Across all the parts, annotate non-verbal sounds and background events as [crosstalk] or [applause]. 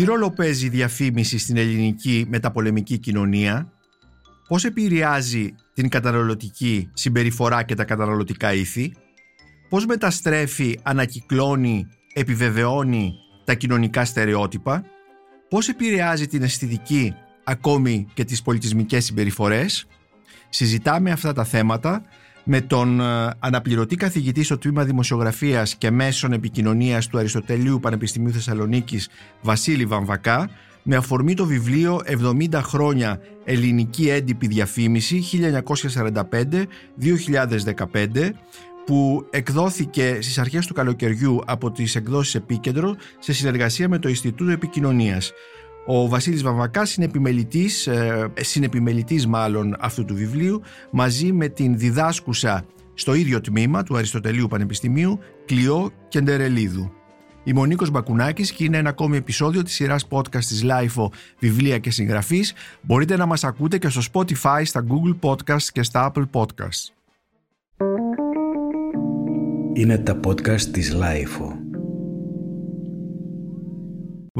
Τι ρόλο παίζει η διαφήμιση στην ελληνική μεταπολεμική κοινωνία, πώς επηρεάζει την καταναλωτική συμπεριφορά και τα καταναλωτικά ήθη, πώς μεταστρέφει, ανακυκλώνει, επιβεβαιώνει τα κοινωνικά στερεότυπα, πώς επηρεάζει την αισθητική ακόμη και τις πολιτισμικές συμπεριφορές; Συζητάμε αυτά τα θέματα με τον ε, αναπληρωτή καθηγητή στο τμήμα Δημοσιογραφίας και Μέσων Επικοινωνίας του Αριστοτελείου Πανεπιστημίου Θεσσαλονίκης Βασίλη Βαμβακά με αφορμή το βιβλίο 70 χρόνια ελληνική έντυπη διαφήμιση 1945-2015 που εκδόθηκε στις αρχές του καλοκαιριού από τις εκδόσεις Επίκεντρο σε συνεργασία με το Ινστιτούτο Επικοινωνίας. Ο Βασίλης Βαμβακάς είναι επιμελητής, ε, συνεπιμελητής μάλλον αυτού του βιβλίου μαζί με την διδάσκουσα στο ίδιο τμήμα του Αριστοτελείου Πανεπιστημίου Κλειό Κεντερελίδου. Είμαι ο Νίκος Μπακουνάκης και είναι ένα ακόμη επεισόδιο της σειράς podcast της LIFO Βιβλία και Συγγραφής. Μπορείτε να μας ακούτε και στο Spotify, στα Google Podcasts και στα Apple Podcasts. Είναι τα podcast της LIFO.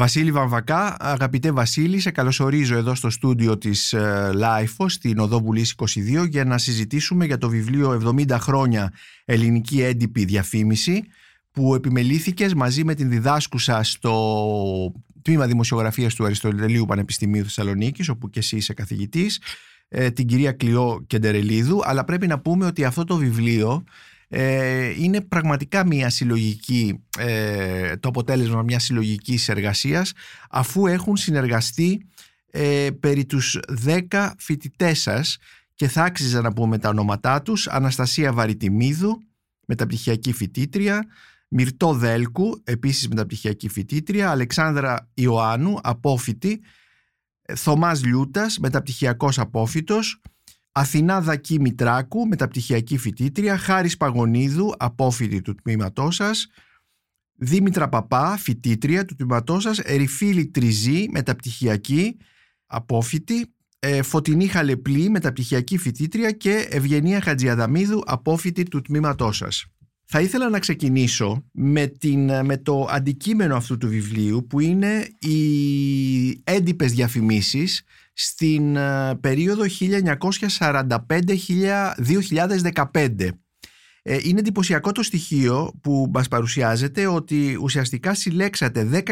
Βασίλη Βαμβακά, αγαπητέ Βασίλη, σε καλωσορίζω εδώ στο στούντιο της LIFO στην Οδό Βουλής 22 για να συζητήσουμε για το βιβλίο 70 χρόνια ελληνική έντυπη διαφήμιση που επιμελήθηκες μαζί με την διδάσκουσα στο τμήμα δημοσιογραφίας του Αριστοτελείου Πανεπιστημίου Θεσσαλονίκης όπου και εσύ είσαι καθηγητής ε, την κυρία Κλειό Κεντερελίδου. Αλλά πρέπει να πούμε ότι αυτό το βιβλίο ε, είναι πραγματικά μια συλλογική ε, το αποτέλεσμα μιας συλλογικής εργασίας αφού έχουν συνεργαστεί ε, περί τους 10 φοιτητές σας και θα άξιζα να πούμε τα ονόματά τους Αναστασία Βαριτιμίδου μεταπτυχιακή φοιτήτρια Μυρτό Δέλκου, επίσης μεταπτυχιακή φοιτήτρια, Αλεξάνδρα Ιωάννου, απόφοιτη, Θωμάς Λιούτας, μεταπτυχιακός απόφοιτος, Αθηνά Δακή Μητράκου, μεταπτυχιακή φοιτήτρια, Χάρης Παγωνίδου, απόφοιτη του τμήματός σας, Δήμητρα Παπά, φοιτήτρια του τμήματός σας, Ερυφίλη Τριζή, μεταπτυχιακή, απόφοιτη, ε, Φωτεινή Χαλεπλή, μεταπτυχιακή φοιτήτρια και Ευγενία Χατζιαδαμίδου, απόφοιτη του τμήματός σας. Θα ήθελα να ξεκινήσω με, την, με το αντικείμενο αυτού του βιβλίου που είναι οι έντυπες διαφημίσεις στην ε, περίοδο 1945-2015. Ε, είναι εντυπωσιακό το στοιχείο που μας παρουσιάζεται ότι ουσιαστικά συλλέξατε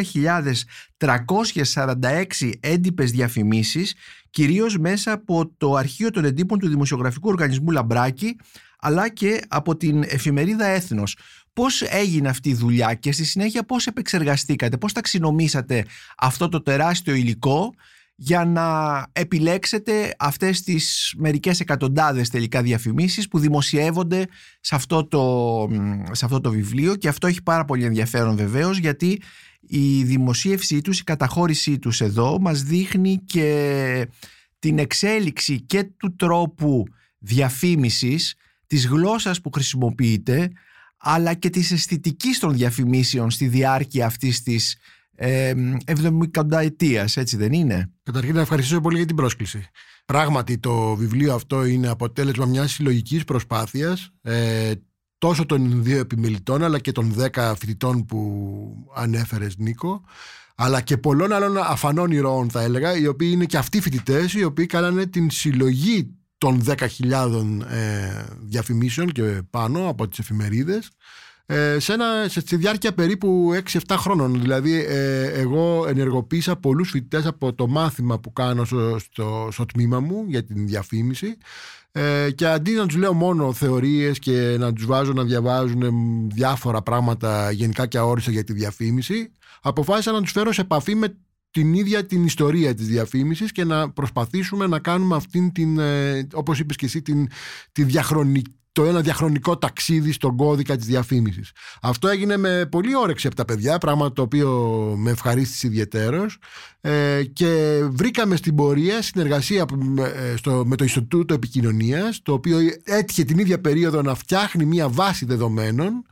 10.346 έντυπες διαφημίσεις κυρίως μέσα από το αρχείο των εντύπων του Δημοσιογραφικού Οργανισμού Λαμπράκη αλλά και από την εφημερίδα Έθνος. Πώς έγινε αυτή η δουλειά και στη συνέχεια πώς επεξεργαστήκατε, πώς ταξινομήσατε αυτό το τεράστιο υλικό για να επιλέξετε αυτές τις μερικές εκατοντάδες τελικά διαφημίσεις που δημοσιεύονται σε αυτό το, σε αυτό το βιβλίο και αυτό έχει πάρα πολύ ενδιαφέρον βεβαίως γιατί η δημοσίευσή τους, η καταχώρησή τους εδώ μας δείχνει και την εξέλιξη και του τρόπου διαφήμισης της γλώσσας που χρησιμοποιείται αλλά και της αισθητικής των διαφημίσεων στη διάρκεια αυτής της ε, ετίας, έτσι δεν είναι; Καταρχήν να ευχαριστήσω πολύ για την πρόσκληση. Πράγματι το βιβλίο αυτό είναι αποτέλεσμα μιας συλλογικής προσπάθειας ε, τόσο των δύο επιμελητών αλλά και των δέκα φοιτητών που ανέφερες Νίκο αλλά και πολλών άλλων αφανών ηρώων θα έλεγα οι οποίοι είναι και αυτοί φοιτητές, οι οποίοι κάνανε την συλλογή των 10.000 ε, διαφημίσεων και πάνω από τις εφημερίδες ε, σε, ένα, σε, στη διάρκεια περίπου 6-7 χρόνων. Δηλαδή ε, εγώ ενεργοποίησα πολλούς φοιτητές από το μάθημα που κάνω στο, στο, στο τμήμα μου για την διαφήμιση ε, και αντί να τους λέω μόνο θεωρίες και να τους βάζω να διαβάζουν διάφορα πράγματα γενικά και αόριστα για τη διαφήμιση αποφάσισα να τους φέρω σε επαφή με την ίδια την ιστορία της διαφήμισης και να προσπαθήσουμε να κάνουμε αυτήν την, ε, όπως είπες και εσύ, την, τη διαχρονική το ένα διαχρονικό ταξίδι στον κώδικα της διαφήμισης. Αυτό έγινε με πολύ όρεξη από τα παιδιά, πράγμα το οποίο με ευχαρίστησε ιδιαίτερος ε, και βρήκαμε στην πορεία συνεργασία ε, στο, με το Ινστιτούτο Επικοινωνίας, το οποίο έτυχε την ίδια περίοδο να φτιάχνει μια βάση δεδομένων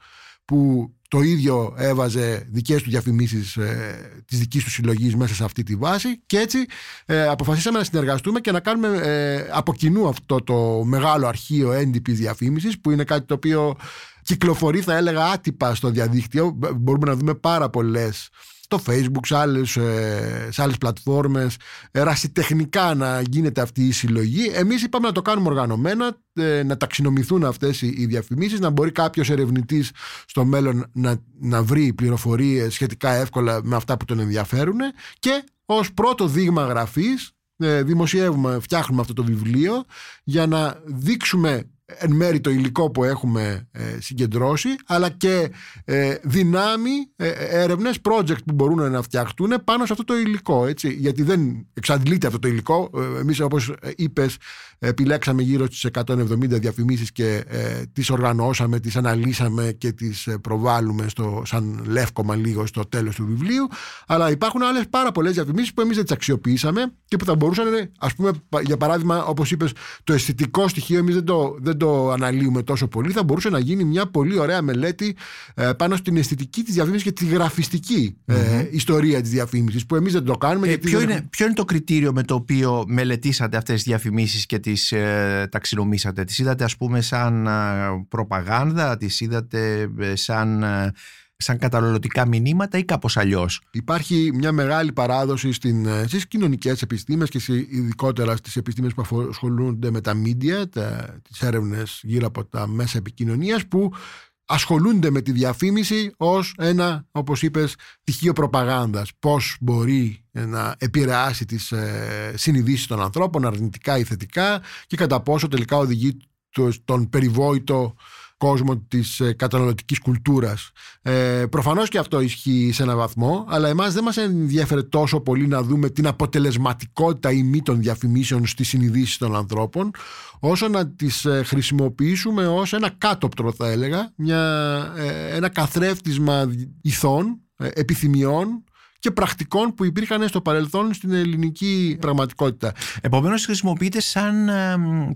που το ίδιο έβαζε δικές του διαφημίσεις ε, της δικής του συλλογής μέσα σε αυτή τη βάση και έτσι ε, αποφασίσαμε να συνεργαστούμε και να κάνουμε ε, από κοινού αυτό το μεγάλο αρχείο έντυπης διαφήμισης που είναι κάτι το οποίο κυκλοφορεί θα έλεγα άτυπα στο διαδίκτυο. Μπορούμε να δούμε πάρα πολλές στο facebook, σε άλλες, ε, σε άλλες πλατφόρμες, ρασιτεχνικά να γίνεται αυτή η συλλογή. Εμείς είπαμε να το κάνουμε οργανωμένα, ε, να ταξινομηθούν αυτές οι διαφημίσεις, να μπορεί κάποιος ερευνητής στο μέλλον να, να βρει πληροφορίες σχετικά εύκολα με αυτά που τον ενδιαφέρουν και ως πρώτο δείγμα γραφής δημοσιεύουμε, φτιάχνουμε αυτό το βιβλίο για να δείξουμε εν μέρει το υλικό που έχουμε ε, συγκεντρώσει αλλά και ε, δυνάμει ε, έρευνες, project που μπορούν να φτιαχτούν πάνω σε αυτό το υλικό έτσι, γιατί δεν εξαντλείται αυτό το υλικό. Ε, εμείς όπως είπες επιλέξαμε γύρω στις 170 διαφημίσεις και ε, τις οργανώσαμε, τις αναλύσαμε και τις προβάλλουμε στο, σαν λεύκομα λίγο στο τέλος του βιβλίου. Αλλά υπάρχουν άλλες πάρα πολλές διαφημίσεις που εμείς δεν τις αξιοποιήσαμε και που θα μπορούσαν ας πούμε για παράδειγμα όπως είπες το αισθητικό στοιχείο εμείς δεν το, το αναλύουμε τόσο πολύ, θα μπορούσε να γίνει μια πολύ ωραία μελέτη ε, πάνω στην αισθητική της διαφήμισης και τη γραφιστική ε, ιστορία της διαφήμισης, που εμείς δεν το κάνουμε. Ε, ποιο, είναι, ποιο είναι το κριτήριο με το οποίο μελετήσατε αυτές τις διαφημίσεις και τις ε, ταξινομήσατε, Τις είδατε, ας πούμε, σαν προπαγάνδα, τις είδατε σαν σαν καταναλωτικά μηνύματα ή κάπως αλλιώς; Υπάρχει μια μεγάλη παράδοση στην, ε, στις κοινωνικές επιστήμες και ειδικότερα στις επιστήμες που ασχολούνται με τα media, τα, τις έρευνες γύρω από τα μέσα επικοινωνίας που ασχολούνται με τη διαφήμιση ως ένα, όπως είπες, στοιχείο προπαγάνδας. Πώς μπορεί να επηρεάσει τις ε, συνειδήσεις των ανθρώπων αρνητικά ή θετικά και κατά πόσο τελικά οδηγεί τον περιβόητο κόσμο της ε, καταναλωτικής κουλτούρας. Ε, προφανώς και αυτό ισχύει σε έναν βαθμό, αλλά εμάς δεν μας ενδιαφέρει τόσο πολύ να δούμε την αποτελεσματικότητα ή μη των διαφημίσεων στις συνειδήσεις των ανθρώπων, όσο να τις ε, χρησιμοποιήσουμε ως ένα κάτωπτρο θα έλεγα, μια, ε, ένα καθρέφτισμα ηθών, επιθυμιών και πρακτικών που υπήρχαν στο παρελθόν στην ελληνική πραγματικότητα. Επομένως χρησιμοποιείται σαν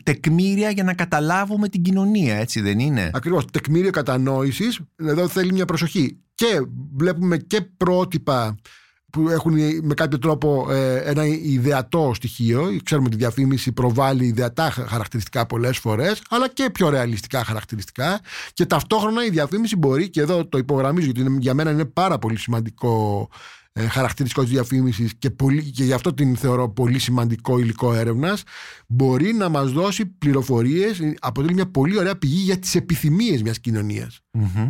τεκμήρια για να καταλάβουμε την κοινωνία, έτσι δεν είναι; Ακριβώς, τεκμήριο κατανόησης, εδώ θέλει μια προσοχή. Και βλέπουμε και πρότυπα που έχουν με κάποιο τρόπο ε, ένα ιδεατό στοιχείο. Ξέρουμε ότι η διαφήμιση προβάλλει ιδεατά χαρακτηριστικά πολλές φορές, αλλά και πιο ρεαλιστικά χαρακτηριστικά. Και ταυτόχρονα η διαφήμιση μπορεί, και εδώ το υπογραμμίζω γιατί για μένα είναι πάρα πολύ σημαντικό ε, χαρακτηριστικός της διαφήμισης και, και γι' αυτό την θεωρώ πολύ σημαντικό υλικό έρευνας μπορεί να μας δώσει πληροφορίες αποτελεί μια πολύ ωραία πηγή για τις επιθυμίες μιας κοινωνιας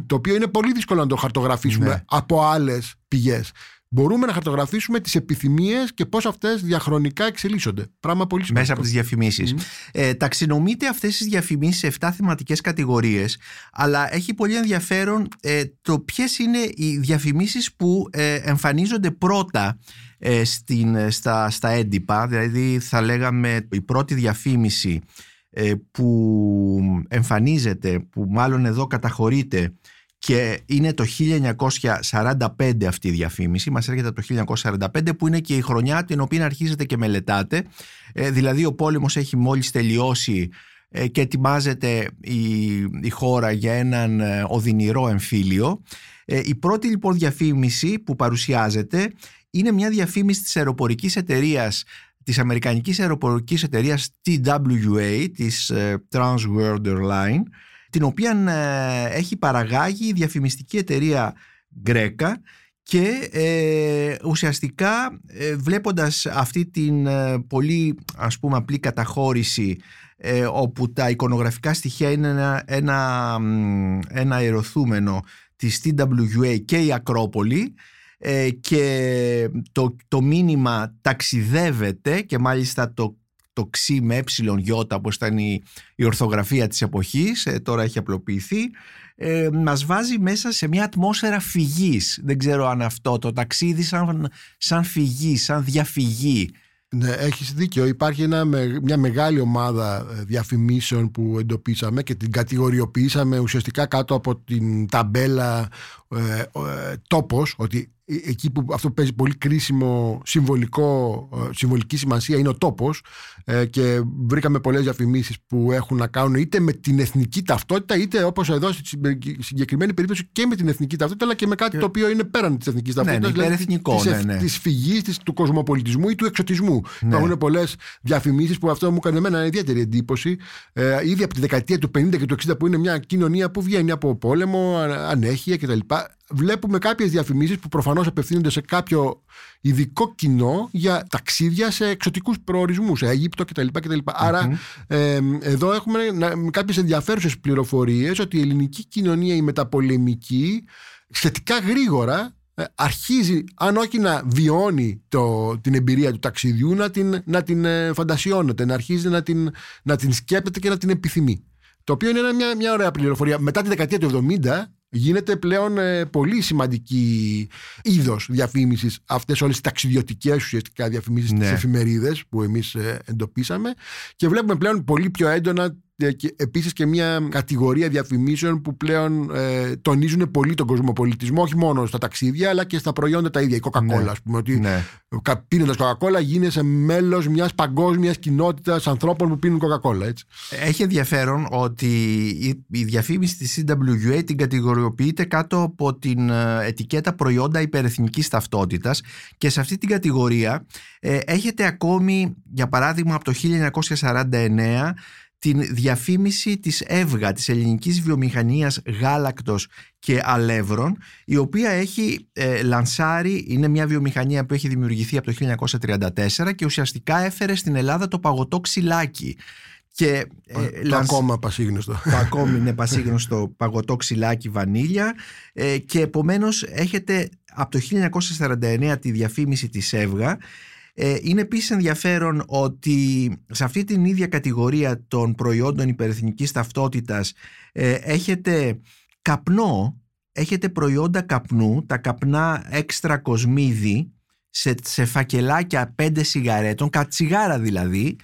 το οποίο είναι πολύ δύσκολο να το χαρτογραφήσουμε ναι. από άλλες πηγές μπορούμε να χαρτογραφήσουμε τις επιθυμίες και πώς αυτές διαχρονικά εξελίσσονται. Πράγμα πολύ σημαντικό. Μέσα από τις διαφημίσεις. Mm. Ε, ταξινομείτε αυτές τις διαφημίσεις σε 7 θεματικές κατηγορίες, αλλά έχει πολύ ενδιαφέρον ε, το ποιες είναι οι διαφημίσεις που ε, εμφανίζονται πρώτα ε, στην, στα, στα έντυπα. Δηλαδή θα λέγαμε η πρώτη διαφήμιση ε, που εμφανίζεται, που μάλλον εδώ καταχωρείται και είναι το 1945 αυτή η διαφήμιση, μας έρχεται το 1945 που είναι και η χρονιά την οποία αρχίζετε και μελετάτε, ε, δηλαδή ο πόλεμος έχει μόλις τελειώσει ε, και ετοιμάζεται η, η χώρα για έναν ε, οδυνηρό εμφύλιο. Η πρώτη λοιπόν διαφήμιση που παρουσιάζεται είναι μια διαφήμιση της αεροπορικής εταιρείας της Αμερικανικής αεροπορικής εταιρείας TWA, της Trans World Airline, την οποία ε, έχει παραγάγει η διαφημιστική εταιρεία Γκρέκα και ε, ουσιαστικά ε, βλέποντας αυτή την ε, πολύ ας πούμε απλή καταχώρηση όπου τα εικονογραφικά στοιχεία είναι ένα, ένα, ένα αεροθούμενο της TWA και η Ακρόπολη και το, το μήνυμα ταξιδεύεται και μάλιστα το το ξύ με ε γιώτα όπως ήταν η, η ορθογραφία της εποχής, ε, τώρα έχει απλοποιηθεί, ε, μας βάζει μέσα σε μια ατμόσφαιρα φυγής. Δεν ξέρω αν αυτό το ταξίδι σαν, σαν φυγή, σαν διαφυγή. Ναι, έχεις δίκιο. Υπάρχει ένα, μια μεγάλη ομάδα ε, διαφημίσεων που εντοπίσαμε και την κατηγοριοποιήσαμε ουσιαστικά κάτω από την ταμπέλα ε, ε, τόπος, ότι ε, εκεί που αυτό παίζει πολύ κρίσιμο συμβολικό, ε, συμβολική σημασία είναι ο τόπος ε, και βρήκαμε πολλές διαφημίσεις που έχουν να κάνουν είτε με την εθνική ταυτότητα είτε όπως εδώ στη συγκεκριμένη περίπτωση και με την εθνική ταυτότητα αλλά και με κάτι το οποίο είναι πέραν της εθνικής ναι, ταυτότητας ναι, δηλαδή της, ναι, ναι. της φυγής, της, του κοσμοπολιτισμού ή του εξωτισμού. Ναι. Υπάρχουν πολλές διαφημίσεις που αυτό μου έκανε εμένα ιδιαίτερη εντύπωση ε, ήδη από τη δεκαετία του 50 και του 60 που είναι μια κοινωνία που βγαίνει από πόλεμο, ανέχεια κτλ βλέπουμε κάποιες διαφημίσεις που προφανώς απευθύνονται σε κάποιο ειδικό κοινό για ταξίδια σε εξωτικούς προορισμούς, σε Αίγυπτο κτλ. κτλ. Άρα, ε, εδώ έχουμε κάποιες ενδιαφέρουσες πληροφορίες ότι η ελληνική κοινωνία, η μεταπολεμική, σχετικά γρήγορα ε, αρχίζει, αν όχι να βιώνει το, την εμπειρία του ταξιδιού, να την, να την ε, φαντασιώνεται, να αρχίζει να την, να την σκέπτεται και να την επιθυμεί. Το οποίο είναι μια, μια ωραία πληροφορία. Μετά τη δεκαετία του 70 γίνεται πλέον ε, πολύ σημαντική είδος διαφήμισης αυτές όλες τι ταξιδιωτικές ουσιαστικά διαφημίσεις ναι. εφημερίδες που εμείς εντοπίσαμε και βλέπουμε πλέον πολύ πιο έντονα ε, και επίσης και μια κατηγορία διαφημίσεων που πλέον ε, τονίζουν πολύ τον κοσμοπολιτισμό όχι μόνο στα ταξίδια αλλά και στα προϊόντα τα ίδια. Η Coca-Cola, ναι. πούμε, ότι ναι. πίνοντας Coca-Cola γίνεσαι μέλος μιας παγκόσμιας κοινότητας ανθρώπων που πίνουν Coca-Cola. Έτσι. Έχει ενδιαφέρον ότι η διαφήμιση της CWA την κατηγοριοποιείται κάτω από την ε, ετικέτα προϊόντα υπερεθνικής ταυτότητας και σε αυτή την κατηγορία ε, έχετε ακόμη για παράδειγμα από το 1949 την διαφήμιση της ΕΒΓΑ, της ελληνικής βιομηχανίας γάλακτος και αλεύρων, η οποία έχει ε, λανσάρει, είναι μια βιομηχανία που έχει δημιουργηθεί από το 1934 και ουσιαστικά έφερε στην Ελλάδα το παγωτό ξυλάκι. Και, ε, το ακόμα πασίγνωστο. Το ακόμη είναι πασίγνωστο παγωτό ξυλάκι βανίλια ε, και επομένως έχετε από το 1949 τη διαφήμιση της ΕΒΓΑ ε, είναι επίσης ενδιαφέρον ότι σε αυτή την ίδια κατηγορία των προϊόντων υπερεθνικής ταυτότητας ε, έχετε καπνό, έχετε προϊόντα καπνού, τα καπνά έξτρα κοσμίδι σε, σε φακελάκια πέντε σιγαρέτων, κατσιγάρα δηλαδή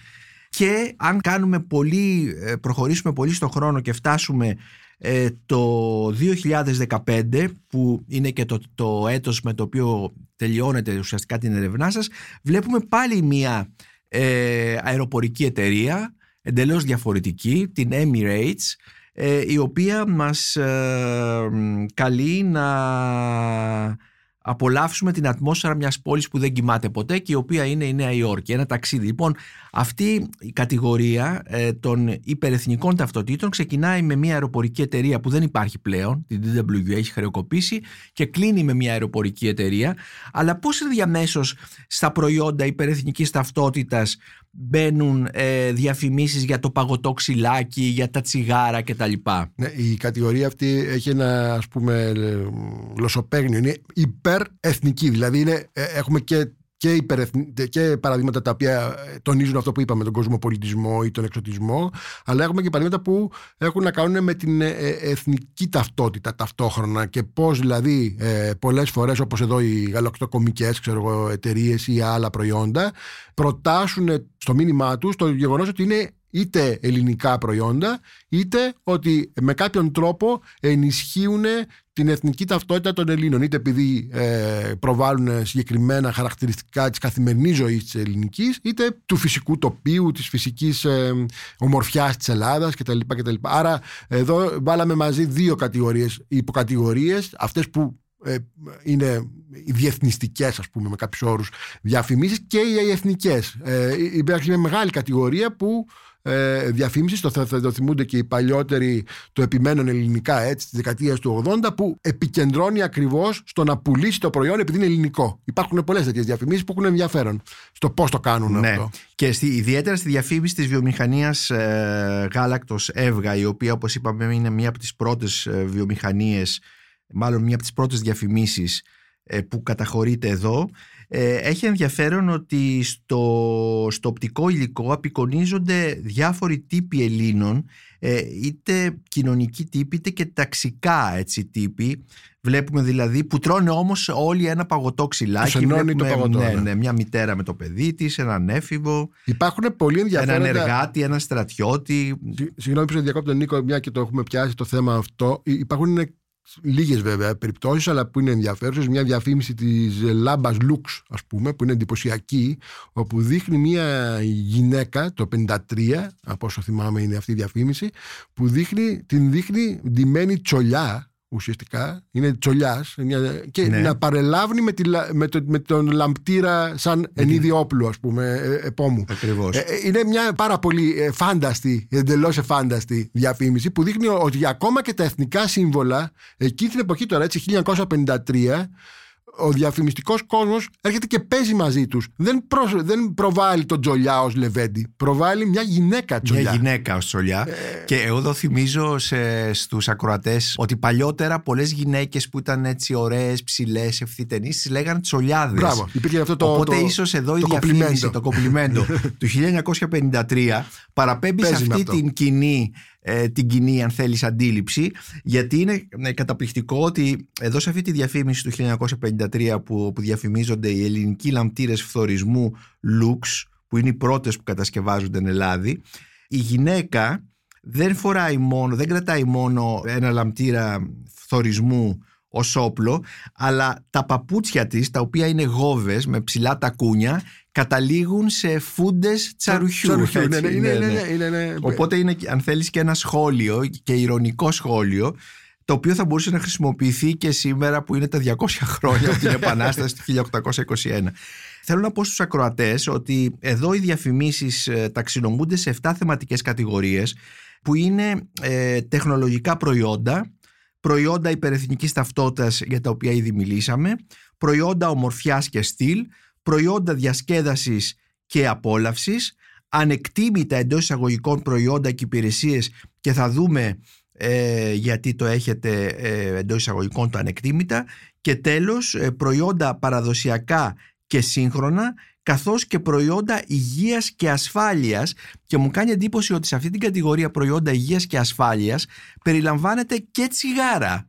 και αν κάνουμε πολύ, ε, προχωρήσουμε πολύ στο χρόνο και φτάσουμε ε, το 2015 που είναι και το, το έτος με το οποίο τελειώνεται ουσιαστικά την ερευνά σας. Βλέπουμε πάλι μια ε, αεροπορική εταιρεία εντελώς διαφορετική την Emirates ε, η οποία μας ε, καλεί να απολαύσουμε την ατμόσφαιρα μιας πόλης που δεν κοιμάται ποτέ και η οποία είναι η Νέα Υόρκη. Ένα ταξίδι. Λοιπόν, αυτή η κατηγορία ε, των υπερεθνικών ταυτοτήτων ξεκινάει με μια αεροπορική εταιρεία που δεν υπάρχει πλέον, την DWA έχει χρεοκοπήσει και κλείνει με μια αεροπορική εταιρεία. Αλλά πώς διαμέσως στα προϊόντα υπερεθνικής ταυτότητας μπαίνουν ε, διαφημίσεις για το παγωτό ξυλάκι, για τα τσιγάρα κτλ. Ναι, η κατηγορία αυτή έχει ένα ας πούμε γλωσσοπαίγνιο, είναι υπερεθνική, δηλαδή είναι, ε, έχουμε και και, και παραδείγματα τα οποία τονίζουν αυτό που είπαμε, τον κοσμοπολιτισμό ή τον εξωτισμό, αλλά έχουμε και παραδείγματα που έχουν να κάνουν με την ε, ε, εθνική ταυτότητα ταυτόχρονα. Και πώς δηλαδή ε, πολλές φορές, όπως εδώ οι γαλακτοκομικέ εταιρείες ή άλλα προϊόντα, προτάσουν στο μήνυμά τους το γεγονός ότι είναι είτε ελληνικά προϊόντα, είτε ότι με κάποιον τρόπο ενισχύουν την εθνική ταυτότητα των Ελλήνων. Είτε επειδή ε, προβάλλουν συγκεκριμένα χαρακτηριστικά της καθημερινής ζωής της ελληνικής, είτε του φυσικού τοπίου, της φυσικής ε, ομορφιάς της Ελλάδας κτλ. κτλ. Άρα εδώ βάλαμε μαζί δύο κατηγορίες, υποκατηγορίες, αυτές που ε, είναι οι διεθνιστικές ας πούμε με κάποιους όρους διαφημίσεις και οι εθνικές. Ε, υπάρχει μια μεγάλη κατηγορία που ε, διαφήμισης, το θα, το θυμούνται και οι παλιότεροι το επιμένουν ελληνικά έτσι της δεκαετίας του 80 που επικεντρώνει ακριβώς στο να πουλήσει το προϊόν επειδή είναι ελληνικό. Υπάρχουν πολλές τέτοιες διαφημίσεις που έχουν ενδιαφέρον στο πώς το κάνουν ναι. αυτό. Και στη, ιδιαίτερα στη διαφήμιση της βιομηχανίας ε, γάλακτος Εύγα, η οποία όπως είπαμε είναι μία από τις πρώτες ε, βιομηχανίες, μάλλον μία από τις πρώτες διαφημίσεις ε, που καταχωρείται εδώ ε, έχει ενδιαφέρον ότι στο, στο οπτικό υλικό απεικονίζονται διάφοροι τύποι Ελλήνων ε, είτε κοινωνικοί τύποι είτε και ταξικά έτσι τύποι Βλέπουμε δηλαδή που τρώνε όμως όλοι ένα παγωτό ξυλάκι. Βλέπουμε, το παγωτό, ναι, ναι, ναι, μια μητέρα με το παιδί της, έναν έφηβο. Υπάρχουν πολύ ενδιαφέροντα. Έναν εργάτη, έναν στρατιώτη. Συγγνώμη που σε διακόπτω Νίκο, μια και το έχουμε πιάσει το θέμα αυτό. Υπάρχουν λίγες βέβαια περιπτώσεις αλλά που είναι ενδιαφέρουσες. Μια διαφήμιση της Λάμπας Λουξ ας πούμε που είναι εντυπωσιακή όπου δείχνει μια γυναίκα το 53 από όσο θυμάμαι είναι αυτή η διαφήμιση που δείχνει, την δείχνει ντυμένη τσολιά ουσιαστικά. Είναι τσολιάς. Και Ναι. να παρελάβει με, τη, λα- με, το- με τον λαμπτήρα σαν ενίδι όπλου, ας πούμε, ε, επόμου. Ακριβώς. Ε, ε, είναι μια πάρα πολύ ε, φάνταστη, εντελώς εφάνταστη διαφήμιση που δείχνει ότι ακόμα και τα εθνικά σύμβολα εκείνη την εποχή τώρα, έτσι, 1953, ο διαφημιστικός κόσμος έρχεται και παίζει μαζί τους. Δεν, προ- δεν προβάλλει τον Τζολιά ως Λεβέντη. Προβάλλει μια γυναίκα Τζολιά. Μια γυναίκα ως τσολιά. Και εγώ εδώ θυμίζω σε, στους ακροατές ότι παλιότερα πολλές γυναίκες που ήταν έτσι ωραίες, ψηλές, ευθυτενείς τις λέγανε τσολιάδες. Μπράβο. Υπήρχε αυτό το. Οπότε το, ίσως εδώ η το διαφήμιση, κομπλιμέντο. το κομπλιμέντο του 1953 παραπέμπει σε Παίζει με αυτή αυτό. την κοινή, ε, την κοινή αν θέλεις αντίληψη γιατί είναι ε, καταπληκτικό ότι εδώ σε αυτή τη διαφήμιση του 1953 που, που διαφημίζονται οι ελληνικοί λαμπτήρες φθορισμού Lux που είναι οι πρώτες που κατασκευάζονται εν Ελλάδη η γυναίκα δεν φοράει μόνο, δεν κρατάει μόνο ένα λαμπτήρα φθορισμού ως όπλο, αλλά τα παπούτσια της, τα οποία είναι γόβες με ψηλά τακούνια, καταλήγουν σε φούντες τσαρουχιού. Τσαρουχιού, ναι, έτσι, ναι, είναι, ναι, ναι, ναι. ναι, είναι, ναι. Οπότε είναι, αν θέλεις, και ένα σχόλιο και ηρωνικό σχόλιο, το οποίο θα μπορούσε να χρησιμοποιηθεί και σήμερα που είναι τα 200 [laughs] χρόνια από την Επανάσταση του 1821. Θέλω να πω στους ακροατές ότι εδώ οι διαφημίσεις ε, ταξινομούνται σε 7 θεματικές κατηγορίες που είναι ε, τεχνολογικά προϊόντα, προϊόντα υπερεθνικής ταυτότητας για τα οποία ήδη μιλήσαμε, προϊόντα ομορφιάς και στυλ, προϊόντα διασκέδασης και απόλαυσης, ανεκτήμητα εντός εισαγωγικών προϊόντα και υπηρεσίες και θα δούμε ε, γιατί το έχετε ε, εντός εισαγωγικών το ανεκτήμητα. Και τέλος ε, προϊόντα παραδοσιακά και σύγχρονα καθώς και προϊόντα υγείας και ασφάλειας και μου κάνει εντύπωση ότι σε αυτή την κατηγορία προϊόντα υγείας και ασφάλειας περιλαμβάνεται και τσιγάρα.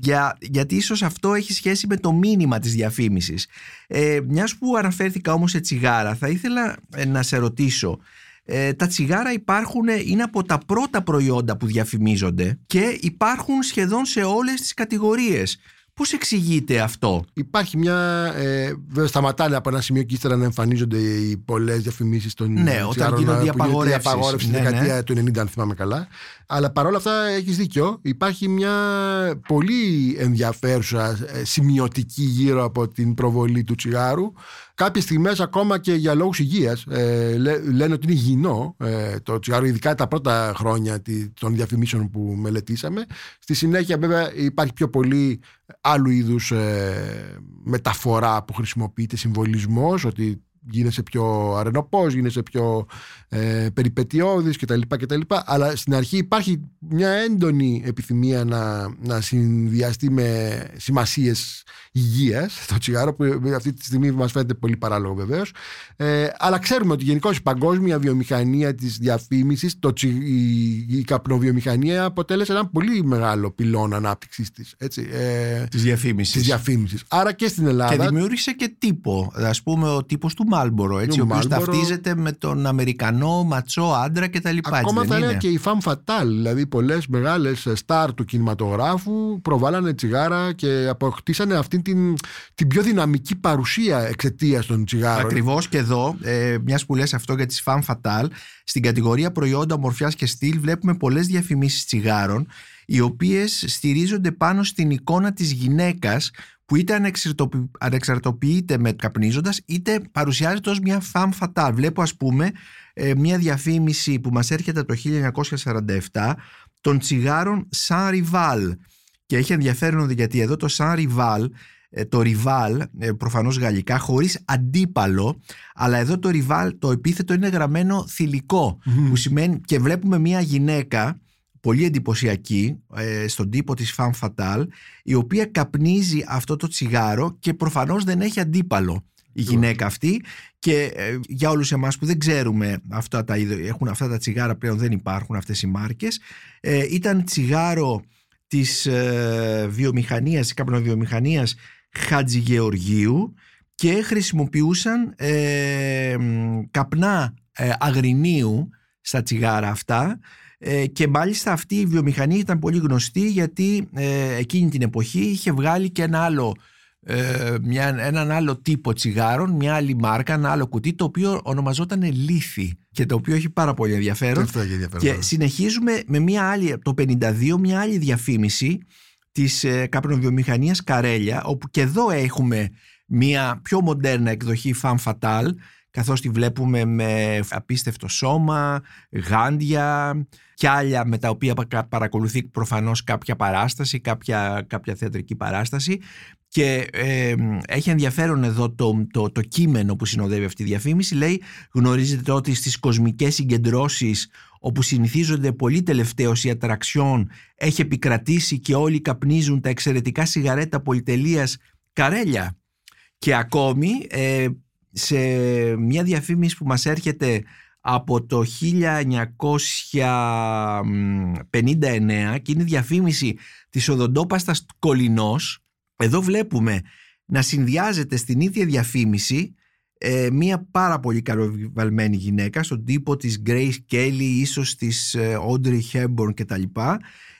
Για, γιατί ίσως αυτό έχει σχέση με το μήνυμα της διαφήμισης. Ε, μιας που αναφέρθηκα όμως σε τσιγάρα θα ήθελα ε, να σε ρωτήσω ε, τα τσιγάρα υπάρχουν, ε, είναι από τα πρώτα προϊόντα που διαφημίζονται και υπάρχουν σχεδόν σε όλες τις κατηγορίες. Πώς εξηγείται αυτό; Υπάρχει μια. Ε, βέβαια, σταματάνε από ένα σημείο και ύστερα να εμφανίζονται οι πολλές διαφημίσεις των Ναι, όταν τσιγάρων, γίνονται που οι γίνεται η απαγορεύσεις. απαγόρευση Ναι, στη δεκαετία ναι. του 90, αν θυμάμαι καλά. Αλλά παρόλα αυτά έχεις δίκιο. Υπάρχει μια πολύ ενδιαφέρουσα ε, σημειωτική γύρω από την προβολή του τσιγάρου. Κάποιες στιγμές, ακόμα και για λόγους υγείας, ε, λέ- λένε ότι είναι υγιεινό ε, το τσιγάρο, ειδικά τα πρώτα χρόνια τη- των διαφημίσεων που μελετήσαμε. Στη συνέχεια, βέβαια, υπάρχει πιο πολύ άλλου είδους μεταφορά που χρησιμοποιείται, συμβολισμός, ότι γίνεσαι πιο αρενοπός, γίνεσαι πιο ε, περιπετειώδης κτλ, κτλ. Αλλά στην αρχή υπάρχει μια έντονη επιθυμία να, να συνδυαστεί με σημασίες υγείας το τσιγάρο που αυτή τη στιγμή μας φαίνεται πολύ παράλογο βεβαίως. Ε, αλλά ξέρουμε ότι γενικώ η παγκόσμια βιομηχανία της διαφήμισης, το, τσι- η, η καπνοβιομηχανία αποτέλεσε ένα πολύ μεγάλο πυλόν ανάπτυξης της, έτσι, ε, Της διαφήμισης. της διαφήμισης. Άρα και στην Ελλάδα... Και δημιούργησε και τύπο. Α πούμε, ο τύπος του Μάλμπορο, έτσι, ο Του οποίος Marlboro. ταυτίζεται με τον Αμερικανό ματσό άντρα κτλ. Ακόμα έτσι, θα δεν έλεγα είναι; και η Femme Fatale, δηλαδή πολλές μεγάλες στάρ του κινηματογράφου προβάλλανε τσιγάρα και αποκτήσανε αυτή την, την πιο δυναμική παρουσία εξαιτίας των τσιγάρων. Ακριβώς και εδώ, ε, μιας που λες αυτό για τις Femme Fatale, στην κατηγορία προϊόντα ομορφιάς και στυλ βλέπουμε πολλές διαφημίσεις τσιγάρων, οι οποίες στηρίζονται πάνω στην εικόνα της γυναίκας που είτε ανεξαρτητοποιη- ανεξαρτοποιείται με καπνίζοντας είτε παρουσιάζεται ως μια femme fatale. Βλέπω ας πούμε ε, μια διαφήμιση που μας έρχεται από το 1947 των τσιγάρων Saint Rival και έχει ενδιαφέρον γιατί εδώ το Saint Rival ε, το rival, ε, προφανώς γαλλικά, χωρίς αντίπαλο, αλλά εδώ το rival, το επίθετο είναι γραμμένο θηλυκό, που σημαίνει και βλέπουμε μια γυναίκα πολύ εντυπωσιακή ε, στον τύπο της Femme Fatale, η οποία καπνίζει αυτό το τσιγάρο και προφανώς δεν έχει αντίπαλο η γυναίκα αυτή. Και ε, για όλους εμάς που δεν ξέρουμε αυτά τα, είδη- έχουν αυτά τα τσιγάρα πλέον δεν υπάρχουν αυτές οι μάρκες. Ε, ήταν τσιγάρο της ε, βιομηχανίας, της καπνοβιομηχανίας Χατζηγεωργίου και χρησιμοποιούσαν ε, μ, καπνά ε, αγρινίου στα τσιγάρα αυτά ε, και μάλιστα αυτή η βιομηχανία ήταν πολύ γνωστή γιατί ε, εκείνη την εποχή είχε βγάλει και ένα άλλο ε, μια, έναν άλλο τύπο τσιγάρων, μια άλλη μάρκα, ένα άλλο κουτί το οποίο ονομαζόταν Λίθι και το οποίο έχει πάρα πολύ ενδιαφέρον Αυτό έχει ενδιαφέρον. και συνεχίζουμε με μια άλλη, το 52, μια άλλη διαφήμιση της ε, καπνοβιομηχανίας Καρέλια όπου και εδώ έχουμε μια πιο μοντέρνα εκδοχή Fan Fatal καθώς τη βλέπουμε με απίστευτο σώμα, γάντια και άλλα με τα οποία παρακολουθεί προφανώς κάποια παράσταση, κάποια, κάποια θεατρική παράσταση. Και ε, έχει ενδιαφέρον εδώ το, το, το κείμενο που συνοδεύει αυτή η διαφήμιση. Λέει γνωρίζετε ότι στις κοσμικές συγκεντρώσεις όπου συνηθίζονται πολύ τελευταίως η ατραξιόν έχει επικρατήσει και όλοι καπνίζουν τα εξαιρετικά σιγαρέτα πολυτελείας καρέλια και ακόμη ε, σε μια διαφήμιση που μας έρχεται από το 1959 και είναι η διαφήμιση της οδοντόπαστας Κολυνός εδώ βλέπουμε να συνδυάζεται στην ίδια διαφήμιση ε, μια πάρα πολύ καλοβαλμένη γυναίκα στον τύπο της Grace Kelly ίσως της ε, Audrey Hepburn κτλ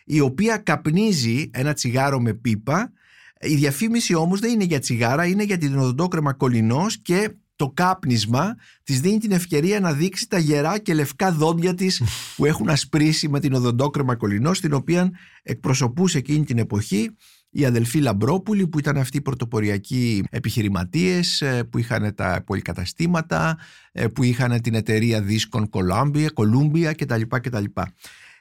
η οποία καπνίζει ένα τσιγάρο με πίπα. Η διαφήμιση όμως δεν είναι για τσιγάρα είναι για την οδοντόκρεμα κολυνός και το κάπνισμα της δίνει την ευκαιρία να δείξει τα γερά και λευκά δόντια της [laughs] που έχουν ασπρίσει με την οδοντόκρεμα κολυνός την οποία εκπροσωπούσε εκείνη την εποχή η αδελφή Λαμπρόπουλη που ήταν αυτοί οι πρωτοποριακοί επιχειρηματίες ε, που είχαν τα πολυκαταστήματα, ε, που είχαν την εταιρεία δίσκων Columbia, Columbia κτλ. κτλ.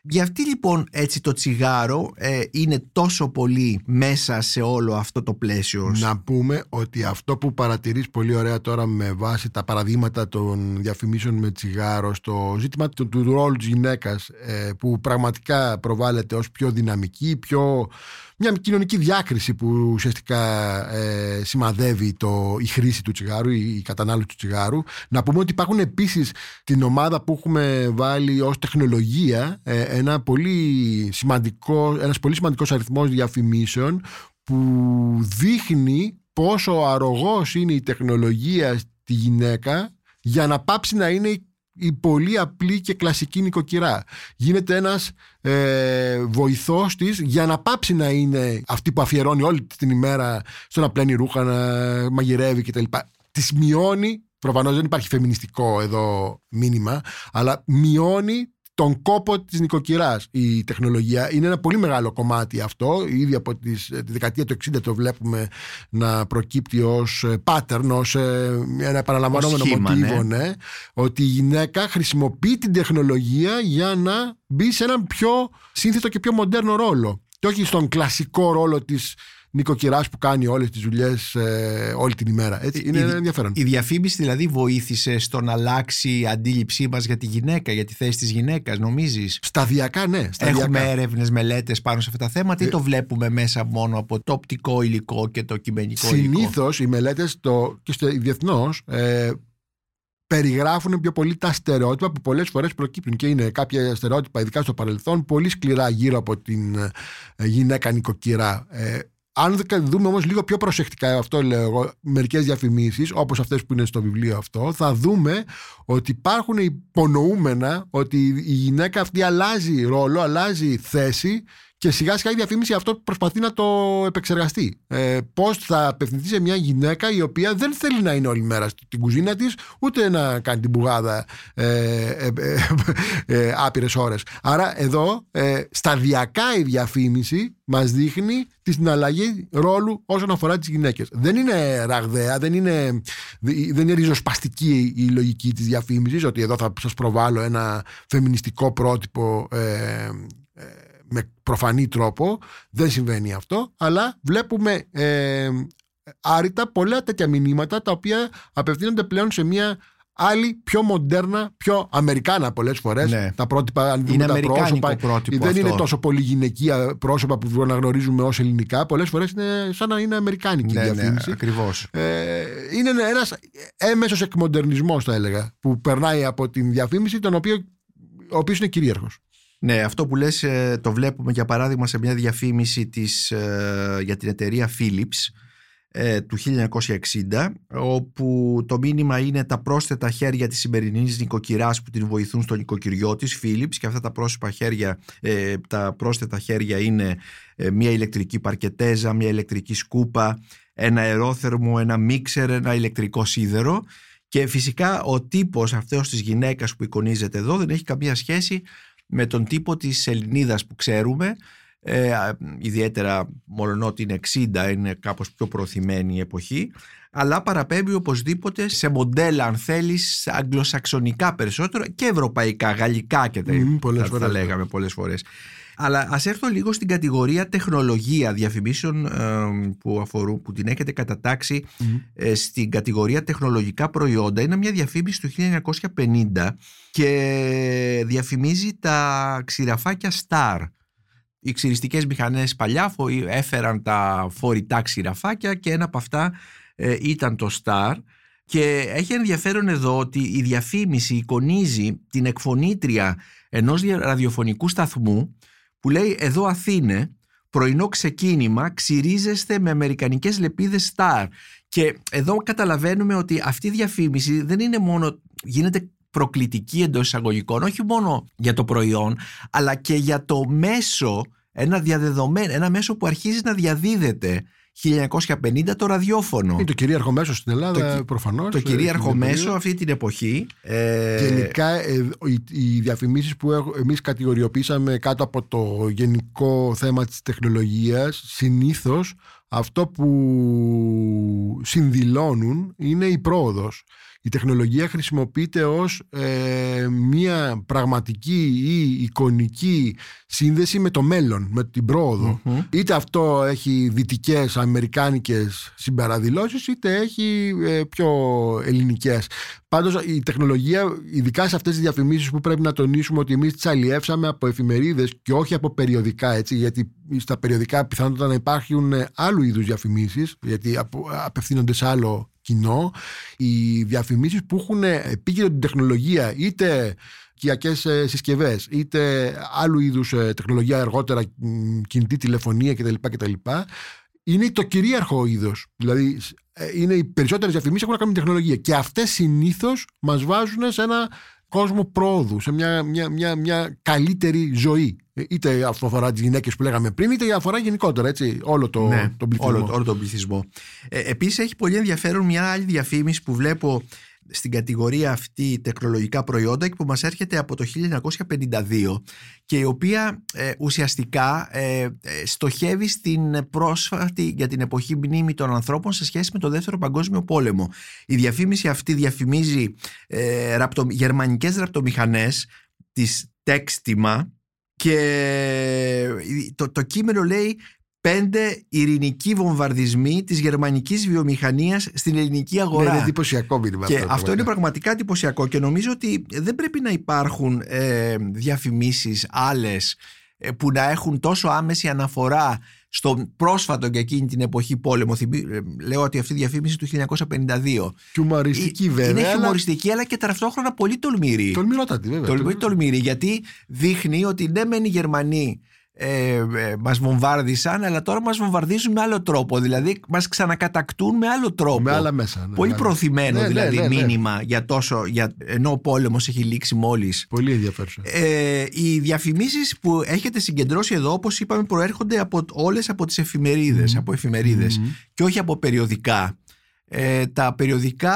Για αυτή λοιπόν έτσι το τσιγάρο ε, είναι τόσο πολύ μέσα σε όλο αυτό το πλαίσιο. Να πούμε ότι αυτό που παρατηρείς πολύ ωραία τώρα με βάση τα παραδείγματα των διαφημίσεων με τσιγάρο στο ζήτημα του, του ρόλου της γυναίκας που πραγματικά προβάλλεται ως πιο δυναμική, πιο μια κοινωνική διάκριση που ουσιαστικά ε, σημαδεύει το, η χρήση του τσιγάρου, η, η κατανάλωση του τσιγάρου. Να πούμε ότι υπάρχουν επίσης την ομάδα που έχουμε βάλει ως τεχνολογία ε, ένα πολύ σημαντικό, ένας πολύ σημαντικός αριθμός διαφημίσεων που δείχνει πόσο αρρωγός είναι η τεχνολογία στη γυναίκα για να πάψει να είναι η πολύ απλή και κλασική νοικοκυρά. Γίνεται ένας ε, βοηθός της για να πάψει να είναι αυτή που αφιερώνει όλη την ημέρα στο να πλένει ρούχα, να μαγειρεύει κτλ. Της μειώνει Προφανώς δεν υπάρχει φεμινιστικό εδώ μήνυμα, αλλά μειώνει τον κόπο της νοικοκυράς. Η τεχνολογία είναι ένα πολύ μεγάλο κομμάτι αυτό. Ήδη από τις, τη δεκαετία του 60 το βλέπουμε να προκύπτει ως ε, pattern ως ε, ένα επαναλαμβανόμενο μοτίβο ναι. ναι, ότι η γυναίκα χρησιμοποιεί την τεχνολογία για να μπει σε έναν πιο σύνθετο και πιο μοντέρνο ρόλο. Και όχι στον κλασικό ρόλο της νοικοκυράς που κάνει όλες τις δουλειές ε, όλη την ημέρα. Έτσι, είναι η, ενδιαφέρον. Η διαφήμιση δηλαδή βοήθησε στο να αλλάξει η αντίληψή μας για τη γυναίκα, για τη θέση της γυναίκας, νομίζεις; Σταδιακά, ναι. Σταδιακά. Έχουμε έρευνες, μελέτες πάνω σε αυτά τα θέματα ή ε, το βλέπουμε μέσα μόνο από το οπτικό υλικό και το κειμενικό συνήθως, υλικό; Συνήθως οι μελέτες και στο διεθνώς ε, περιγράφουν πιο πολύ τα στερεότυπα που πολλές φορές προκύπτουν και είναι κάποια στερεότυπα ειδικά στο παρελθόν πολύ σκληρά γύρω από την ε, γυναίκα νοικοκυρά ε, αν δούμε όμως λίγο πιο προσεκτικά, αυτό λέω εγώ, μερικές διαφημίσεις, όπως αυτές που είναι στο βιβλίο αυτό, θα δούμε ότι υπάρχουν υπονοούμενα ότι η γυναίκα αυτή αλλάζει ρόλο, αλλάζει θέση και σιγά σιγά η διαφήμιση αυτό προσπαθεί να το επεξεργαστεί. Ε, Πώ θα απευθυνθεί σε μια γυναίκα η οποία δεν θέλει να είναι όλη μέρα στην κουζίνα της, ούτε να κάνει την μπουγάδα ε, ε, ε, ε άπειρες ώρες. Άρα εδώ ε, σταδιακά η διαφήμιση μας δείχνει τη συναλλαγή ρόλου όσον αφορά τις γυναίκες. Δεν είναι ραγδαία, δεν είναι, δεν είναι ριζοσπαστική η λογική της διαφήμισης, ότι εδώ θα σας προβάλλω ένα φεμινιστικό πρότυπο. Ε, με προφανή τρόπο, δεν συμβαίνει αυτό, αλλά βλέπουμε ε, άρρητα πολλά τέτοια μηνύματα τα οποία απευθύνονται πλέον σε μια άλλη πιο μοντέρνα, πιο αμερικάνα πολλές φορές ναι. τα πρότυπα, αν δούμε τα πρόσωπα πρότυπο δεν αυτό. είναι τόσο πολύ γυναικεία πρόσωπα που να γνωρίζουμε ως ελληνικά πολλές φορές είναι σαν να είναι αμερικάνικη ναι, διαφήμιση ναι, ακριβώς. Ε, είναι ένας έμεσος εκμοντερνισμός θα έλεγα που περνάει από την διαφήμιση τον οποίο, ο οποίος είναι κυρίαρχος ναι, αυτό που λες ε, το βλέπουμε για παράδειγμα σε μια διαφήμιση της, ε, για την εταιρεία Philips ε, του 1960 όπου το μήνυμα είναι τα πρόσθετα χέρια της σημερινής νοικοκυράς που την βοηθούν στο νοικοκυριό της Philips και αυτά τα πρόσωπα χέρια, τα πρόσθετα χέρια είναι μια ηλεκτρική παρκετέζα, μια ηλεκτρική σκούπα, ένα αερόθερμο, ένα μίξερ, ένα ηλεκτρικό σίδερο. Και φυσικά ο τύπος αυτός της γυναίκας που εικονίζεται εδώ δεν έχει καμία σχέση με τον τύπο της Ελληνίδας που ξέρουμε ε, ιδιαίτερα μόλον ότι είναι 60 είναι κάπως πιο προθυμένη η εποχή αλλά παραπέμπει οπωσδήποτε σε μοντέλα αν θέλεις αγγλοσαξονικά περισσότερο και ευρωπαϊκά, γαλλικά και τα, Μμμ, πολλές θα, θα φορές, ναι. λέγαμε πολλές φορές. Αλλά ας έρθω λίγο στην κατηγορία τεχνολογία διαφημίσεων ε, που, αφορούν, που την έχετε κατατάξει ε, στην κατηγορία τεχνολογικά προϊόντα. Είναι μια διαφήμιση του 1950 και διαφημίζει τα ξηραφάκια Star. Οι ξυριστικές μηχανές παλιά φο- έφεραν τα φορητά ξηραφάκια και ένα από αυτά ε, ήταν το Star και έχει ενδιαφέρον εδώ ότι η διαφήμιση εικονίζει την εκφωνήτρια ενός δια- ραδιοφωνικού σταθμού που λέει εδώ Αθήνε πρωινό ξεκίνημα ξυρίζεστε με αμερικανικές λεπίδες Star και εδώ καταλαβαίνουμε ότι αυτή η διαφήμιση δεν είναι μόνο γίνεται προκλητική εντός εισαγωγικών όχι μόνο για το προϊόν αλλά και για το μέσο ένα διαδεδομένο, ένα μέσο που αρχίζει να διαδίδεται 1950 το ραδιόφωνο. Είναι το κυρίαρχο μέσο στην Ελλάδα, Το- προφανώς. Το κυρίαρχο μέσο αυτή την εποχή. ε, Γενικά ε, οι, οι διαφημίσεις που έχω, εμείς κατηγοριοποιήσαμε κάτω από το γενικό θέμα της τεχνολογίας συνήθως αυτό που συνδηλώνουν είναι η πρόοδος. Η τεχνολογία χρησιμοποιείται ως ε, μια πραγματική ή εικονική σύνδεση με το μέλλον, με την προοδο Μμμ. Είτε αυτό έχει δυτικές, αμερικάνικες συμπαραδηλώσεις, είτε έχει ε, πιο ελληνικές. Πάντως η τεχνολογία, ειδικά σε αυτές τις διαφημίσεις που πρέπει να τονίσουμε ότι εμείς τις αλλιεύσαμε από εφημερίδες και όχι από περιοδικά, έτσι, γιατί στα περιοδικά πιθανότατα να υπάρχουν ε, άλλου είδους διαφημίσεις, γιατί απο- απευθύνονται σε άλλο κοινό. Οι διαφημίσεις που έχουν επίκεντρο την τεχνολογία, είτε οικιακές ε, συσκευές, είτε άλλου είδους ε, τεχνολογία αργότερα, μ, κινητή τηλεφωνία κτλ. κτλ είναι το κυρίαρχο είδος. Δηλαδή, ε, είναι οι περισσότερες διαφημίσεις έχουν να κάνουν με τεχνολογία. Και αυτές συνήθως μας βάζουν σε ένα κόσμο πρόοδου, σε μια, μια, μια, μια καλύτερη ζωή. Ε, Είτε αυτό αφορά τις γυναίκες που λέγαμε πριν, είτε αφορά γενικότερα έτσι, όλο το, ναι, τον πληθυσμό. όλο, όλο τον πληθυσμό. Ε, επίσης έχει πολύ ενδιαφέρον μια άλλη διαφήμιση που βλέπω στην κατηγορία αυτή τεχνολογικά προϊόντα και που μας έρχεται από το 1952 και η οποία ε, ουσιαστικά ε, ε, στοχεύει στην πρόσφατη για την εποχή μνήμη των ανθρώπων σε σχέση με το δεύτερο παγκόσμιο πόλεμο. Η διαφήμιση αυτή διαφημίζει ε, ραπτο, γερμανικές ραπτομηχανές της Τέξτιμα και το, το κείμενο λέει πέντε ειρηνικοί βομβαρδισμοί της γερμανικής βιομηχανίας στην ελληνική Ναι, αγορά. είναι εντυπωσιακό μήνυμα. Και αυτό, αυτό είναι πραγματικά. πραγματικά εντυπωσιακό και νομίζω ότι δεν πρέπει να υπάρχουν ε, διαφημίσεις άλλες ε, που να έχουν τόσο άμεση αναφορά στον πρόσφατο και εκείνη την εποχή πόλεμο. Θυμί- ε, λέω ότι αυτή η διαφήμιση του 1952. Χιουμαριστική Ε, βέβαια. Είναι αλλά χιουμοριστική αλλά και ταυτόχρονα πολύ τολμηρή. Τολμηρότατη βέβαια. Τολμηρή, τολμηρή, γιατί δείχνει ότι ναι μεν οι Γερμανοί ε, ε, μας βομβάρδισαν αλλά τώρα μας βομβαρδίζουν με άλλο τρόπο δηλαδή μας ξανακατακτούν με άλλο τρόπο Με άλλα μέσα. ναι, πολύ με άλλα- προωθημένο Ναι, ναι, δηλαδή ναι, ναι. μήνυμα για τόσο για, ενώ ο πόλεμος έχει λήξει μόλις Πολύ ενδιαφέρουσα. ε, οι διαφημίσεις που έχετε συγκεντρώσει εδώ όπως είπαμε προέρχονται από, όλες από τις εφημερίδες από εφημερίδες Μμμ. και όχι από περιοδικά ε, τα περιοδικά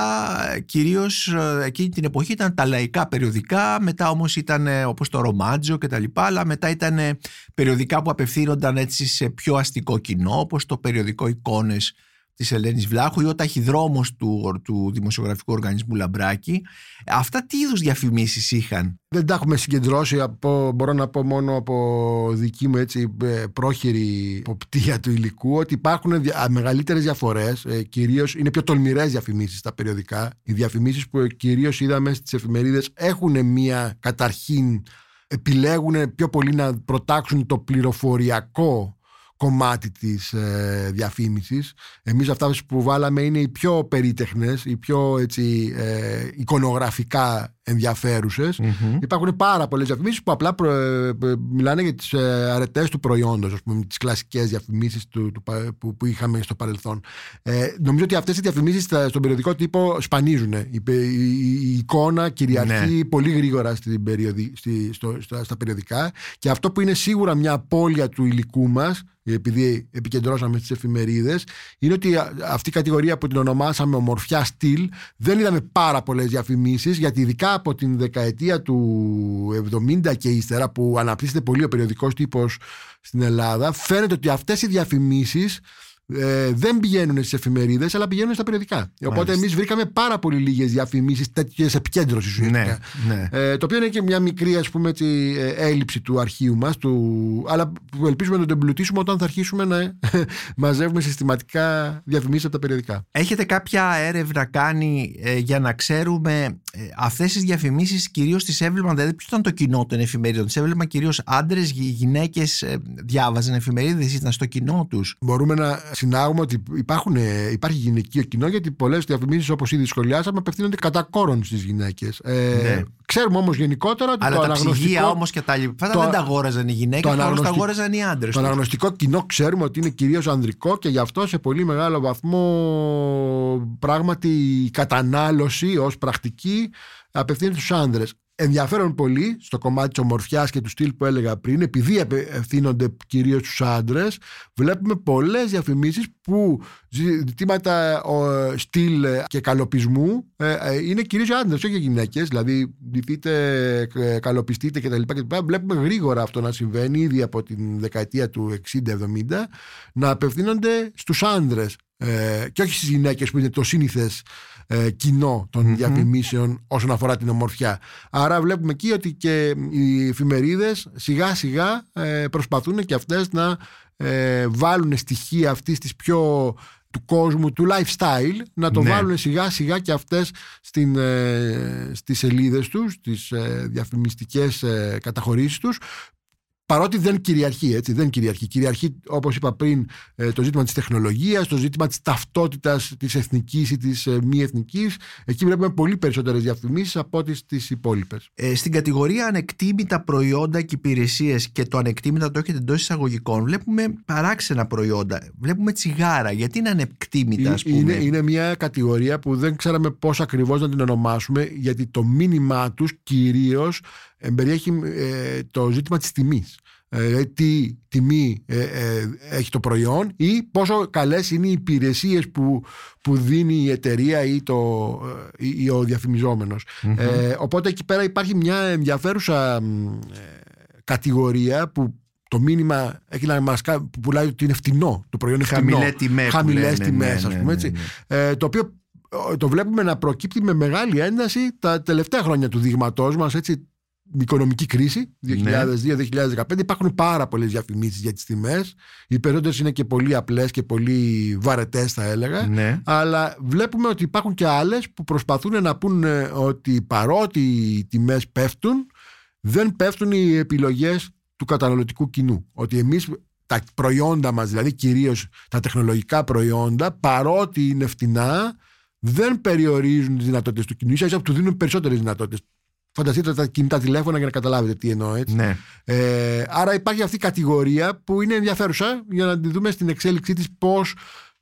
ε, κυρίως ε, εκείνη την εποχή ήταν τα λαϊκά περιοδικά μετά όμως ήταν ε, όπως το Ρομάτζο και τα λοιπά αλλά μετά ήταν ε, περιοδικά που απευθύνονταν έτσι σε πιο αστικό κοινό όπως το περιοδικό Εικόνες της Ελένης Βλάχου ή ο ταχυδρόμος του, του Δημοσιογραφικού Οργανισμού Λαμπράκη. Αυτά τι είδους διαφημίσεις είχαν; Δεν τα έχουμε συγκεντρώσει από, μπορώ να πω μόνο από δική μου έτσι ε, πρόχειρη υποπτία του υλικού ότι υπάρχουν δια, α, μεγαλύτερες διαφορές ε, κυρίως είναι πιο τολμηρές διαφημίσεις στα περιοδικά. Οι διαφημίσεις που κυρίως είδαμε στις εφημερίδες έχουν μία καταρχήν επιλέγουν πιο πολύ να προτάξουν το πληροφοριακό κομμάτι της ε, διαφήμισης. Εμείς αυτά που βάλαμε είναι οι πιο περίτεχνες, οι πιο έτσι, ε, εικονογραφικά ενδιαφέρουσες. Υπάρχουν πάρα πολλές διαφημίσεις που απλά προ- ε, ε, μιλάνε για τις ε, αρετές του προϊόντος, ας πούμε, τις κλασικές διαφημίσεις του, του πα- που, που είχαμε στο παρελθόν. Ε, νομίζω ότι αυτές οι διαφημίσεις στα- στον περιοδικό τύπο σπανίζουν. Η, πε- η- η εικόνα κυριαρχεί πολύ γρήγορα στην περιοδι, στη, στο, στα, στα περιοδικά και αυτό που είναι σίγουρα μια απώλεια του υλικού μας επειδή επικεντρώσαμε στις εφημερίδες είναι ότι α- αυτή η κατηγορία που την ονομάσαμε ομορφιά στυλ δεν είδαμε πάρα πολλές διαφημίσεις γιατί ειδικά από την δεκαετία του 70 και ύστερα που αναπτύσσεται πολύ ο περιοδικός τύπος στην Ελλάδα φαίνεται ότι αυτές οι διαφημίσεις ε, δεν πηγαίνουν στις εφημερίδες, αλλά πηγαίνουν στα περιοδικά. Οπότε εμείς βρήκαμε πάρα πολύ λίγες διαφημίσεις τέτοιες επικέντρωσης ναι, ναι. Ε, το οποίο είναι και μια μικρή ας πούμε, έτσι, ε, έλλειψη του αρχείου μας, αλλά που ελπίζουμε να το εμπλουτίσουμε όταν θα αρχίσουμε να [laughs] μαζεύουμε συστηματικά διαφημίσεις από τα περιοδικά. Έχετε κάποια έρευνα κάνει ε, για να ξέρουμε ε, αυτές τις διαφημίσεις κυρίως τι έβλεπαν, δηλαδή ποιο ήταν το κοινό των εφημερίδων. Τι έβλεπαν κυρίως άντρες, γυναίκες, ε, διάβαζαν εφημερίδες, ήταν στο κοινό τους; Μπορούμε να συνάγουμε ότι υπάρχουν, ε, υπάρχει γυναικείο κοινό γιατί πολλές διαφημίσεις όπως ήδη σχολιάσαμε απευθύνονται κατά κόρον στις γυναίκες. Ε, ναι. Ξέρουμε όμως γενικότερα ότι Αλλά το τα αναγνωστικό. όμως και τα λοιπά δεν τα αγόραζαν οι γυναίκες, τα αγόραζαν οι άντρες. Το αναγνωστικό κοινό ξέρουμε ότι είναι κυρίως ανδρικό και γι' αυτό σε πολύ μεγάλο βαθμό πράγματι η κατανάλωση ως πρακτική απευθύνεται στους άνδρες ενδιαφέρον πολύ στο κομμάτι της ομορφιάς και του στυλ που έλεγα πριν επειδή ευθύνονται κυρίως στους άντρες βλέπουμε πολλές διαφημίσεις που ζητήματα στυλ και καλοπισμού ε, ε, είναι κυρίως άντρες όχι γυναίκες δηλαδή ντυθείτε, ε, καλοπιστείτε κτλ. βλέπουμε γρήγορα αυτό να συμβαίνει ήδη από την δεκαετία του 60-70 να απευθύνονται στους άντρες και όχι στις γυναίκες που είναι το σύνηθες ε, κοινό των mm διαφημίσεων όσον αφορά την ομορφιά. Άρα βλέπουμε εκεί ότι και οι εφημερίδες σιγά σιγά ε, προσπαθούν και αυτές να ε, βάλουν στοιχεία αυτής της πιο του κόσμου, του lifestyle να το ναι. βάλουν σιγά σιγά και αυτές στην, ε, στις σελίδες τους, στις ε, διαφημιστικές ε, καταχωρήσεις τους Παρότι δεν κυριαρχεί, έτσι, δεν κυριαρχεί. Κυριαρχεί, όπως είπα πριν, ε, το ζήτημα της τεχνολογίας, το ζήτημα της ταυτότητας της εθνικής ή της ε, μη εθνικής. Εκεί βλέπουμε πολύ περισσότερες διαφημίσεις από ό,τι στις υπόλοιπες. Ε, στην κατηγορία ανεκτήμητα προϊόντα και υπηρεσίες και το ανεκτήμητα το έχετε εντός εισαγωγικών, βλέπουμε παράξενα προϊόντα. Βλέπουμε τσιγάρα. Γιατί είναι ανεκτήμητα, ας πούμε; Είναι, είναι μια κατηγορία που δεν ξέραμε πώς ακριβώς να την ονομάσουμε, γιατί το μήνυμά τους κυρίως εμπεριέχει ε, το ζήτημα της τιμής. Ε, τι τιμή ε, ε, έχει το προϊόν ή πόσο καλές είναι οι υπηρεσίες που, που δίνει η εταιρεία ή, το, ή, ο διαφημιζομενος οπότε εκεί πέρα υπάρχει μια ενδιαφέρουσα κατηγορία που το μήνυμα έχει να μας που πουλάει ότι είναι φτηνό. Το προϊόν είναι φτηνό. Χαμηλές τιμές ας πούμε έτσι. το οποίο το βλέπουμε να προκύπτει με μεγάλη ένταση τα τελευταία χρόνια του δείγματός μας έτσι οικονομική κρίση 2002-2015 ναι. υπάρχουν πάρα πολλές διαφημίσεις για τις τιμές. Οι περισσότερες είναι και πολύ απλές και πολύ βαρετές θα έλεγα. Ναι. αλλά βλέπουμε ότι υπάρχουν και άλλες που προσπαθούν να πούνε ότι παρότι οι τιμές πέφτουν δεν πέφτουν οι επιλογές του καταναλωτικού κοινού. Ότι εμείς τα προϊόντα μας δηλαδή κυρίως τα τεχνολογικά προϊόντα παρότι είναι φτηνά δεν περιορίζουν τις δυνατότητες του κοινού. Ίσα του δίνουν περισσότερες δυνατότητες Φανταστείτε τα κινητά τηλέφωνα για να καταλάβετε τι εννοώ έτσι. Ναι. Ε, άρα υπάρχει αυτή η κατηγορία που είναι ενδιαφέρουσα για να τη δούμε στην εξέλιξή της πώς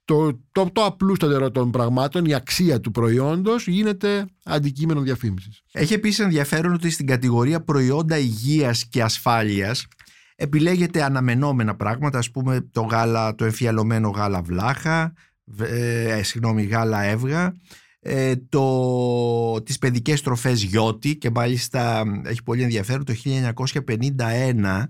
το, το, το απλούστατερο των πραγμάτων, η αξία του προϊόντος γίνεται αντικείμενο διαφήμισης. Έχει επίσης ενδιαφέρον ότι στην κατηγορία προϊόντα υγείας και ασφάλειας επιλέγεται αναμενόμενα πράγματα, ας πούμε το, γάλα, το εμφιαλωμένο γάλα βλάχα, ε, συγγνώμη γάλα έβγα, ε, το, τις παιδικές τροφές γιώτη και μάλιστα έχει πολύ ενδιαφέρον το 1951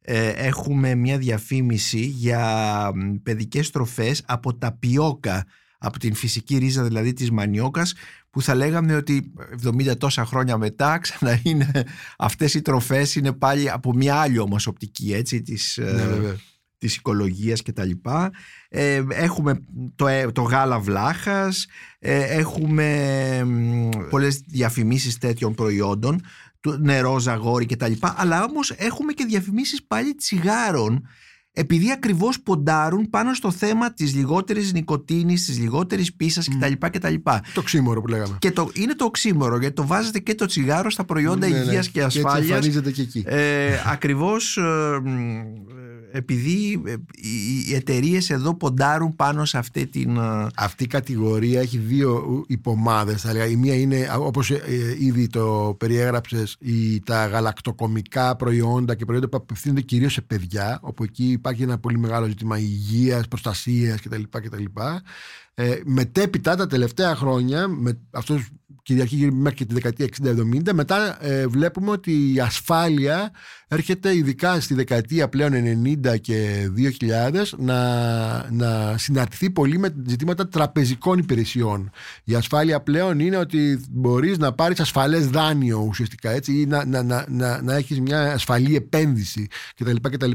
ε, έχουμε μια διαφήμιση για παιδικές τροφές από τα πιόκα από την φυσική ρίζα δηλαδή της μανιόκας που θα λέγαμε ότι 70 τόσα χρόνια μετά [laughs] ξανά είναι αυτές οι τροφές είναι πάλι από μια άλλη όμως οπτική έτσι της, ε, ναι, της οικολογίας και τα λοιπά. Ε, έχουμε το, ε, το γάλα βλάχας, ε, έχουμε πολλές διαφημίσεις τέτοιων προϊόντων, το νερό, ζαγόρι και τα λοιπά, αλλά όμως έχουμε και διαφημίσεις πάλι τσιγάρων επειδή ακριβώς ποντάρουν πάνω στο θέμα της λιγότερης νοικοτήνης, της λιγότερης πίσας mm. κτλ. κτλ. Το ξύμορο που λέγαμε. Και το, είναι το ξύμορο γιατί το βάζετε και το τσιγάρο στα προϊόντα ναι, ναι. υγείας και ασφάλειας. Και και εκεί. Ε, ακριβώς ε, επειδή ε, οι εταιρείες εδώ ποντάρουν πάνω σε αυτή την... Ε, αυτή η κατηγορία έχει δύο υπομάδες θα Η μία είναι όπως ε, ήδη το περιέγραψες η, τα γαλακτοκομικά προϊόντα και προϊόντα που απευθύνονται κυρίως σε παιδιά όπου εκεί υπάρχει ένα πολύ μεγάλο ζήτημα υγείας, προστασίας κτλ. κτλ. Ε, μετέπειτα τα τελευταία χρόνια με αυτούς κυριαρχεί μέχρι και τη δεκαετία 60-70. Μετά ε, βλέπουμε ότι η ασφάλεια έρχεται ειδικά στη δεκαετία πλέον 90 και 2000 να, να συναρτηθεί πολύ με ζητήματα τραπεζικών υπηρεσιών. Η ασφάλεια πλέον είναι ότι μπορείς να πάρεις ασφαλές δάνειο ουσιαστικά έτσι, ή να, να, να, να, να έχεις μια ασφαλή επένδυση κτλ. κτλ.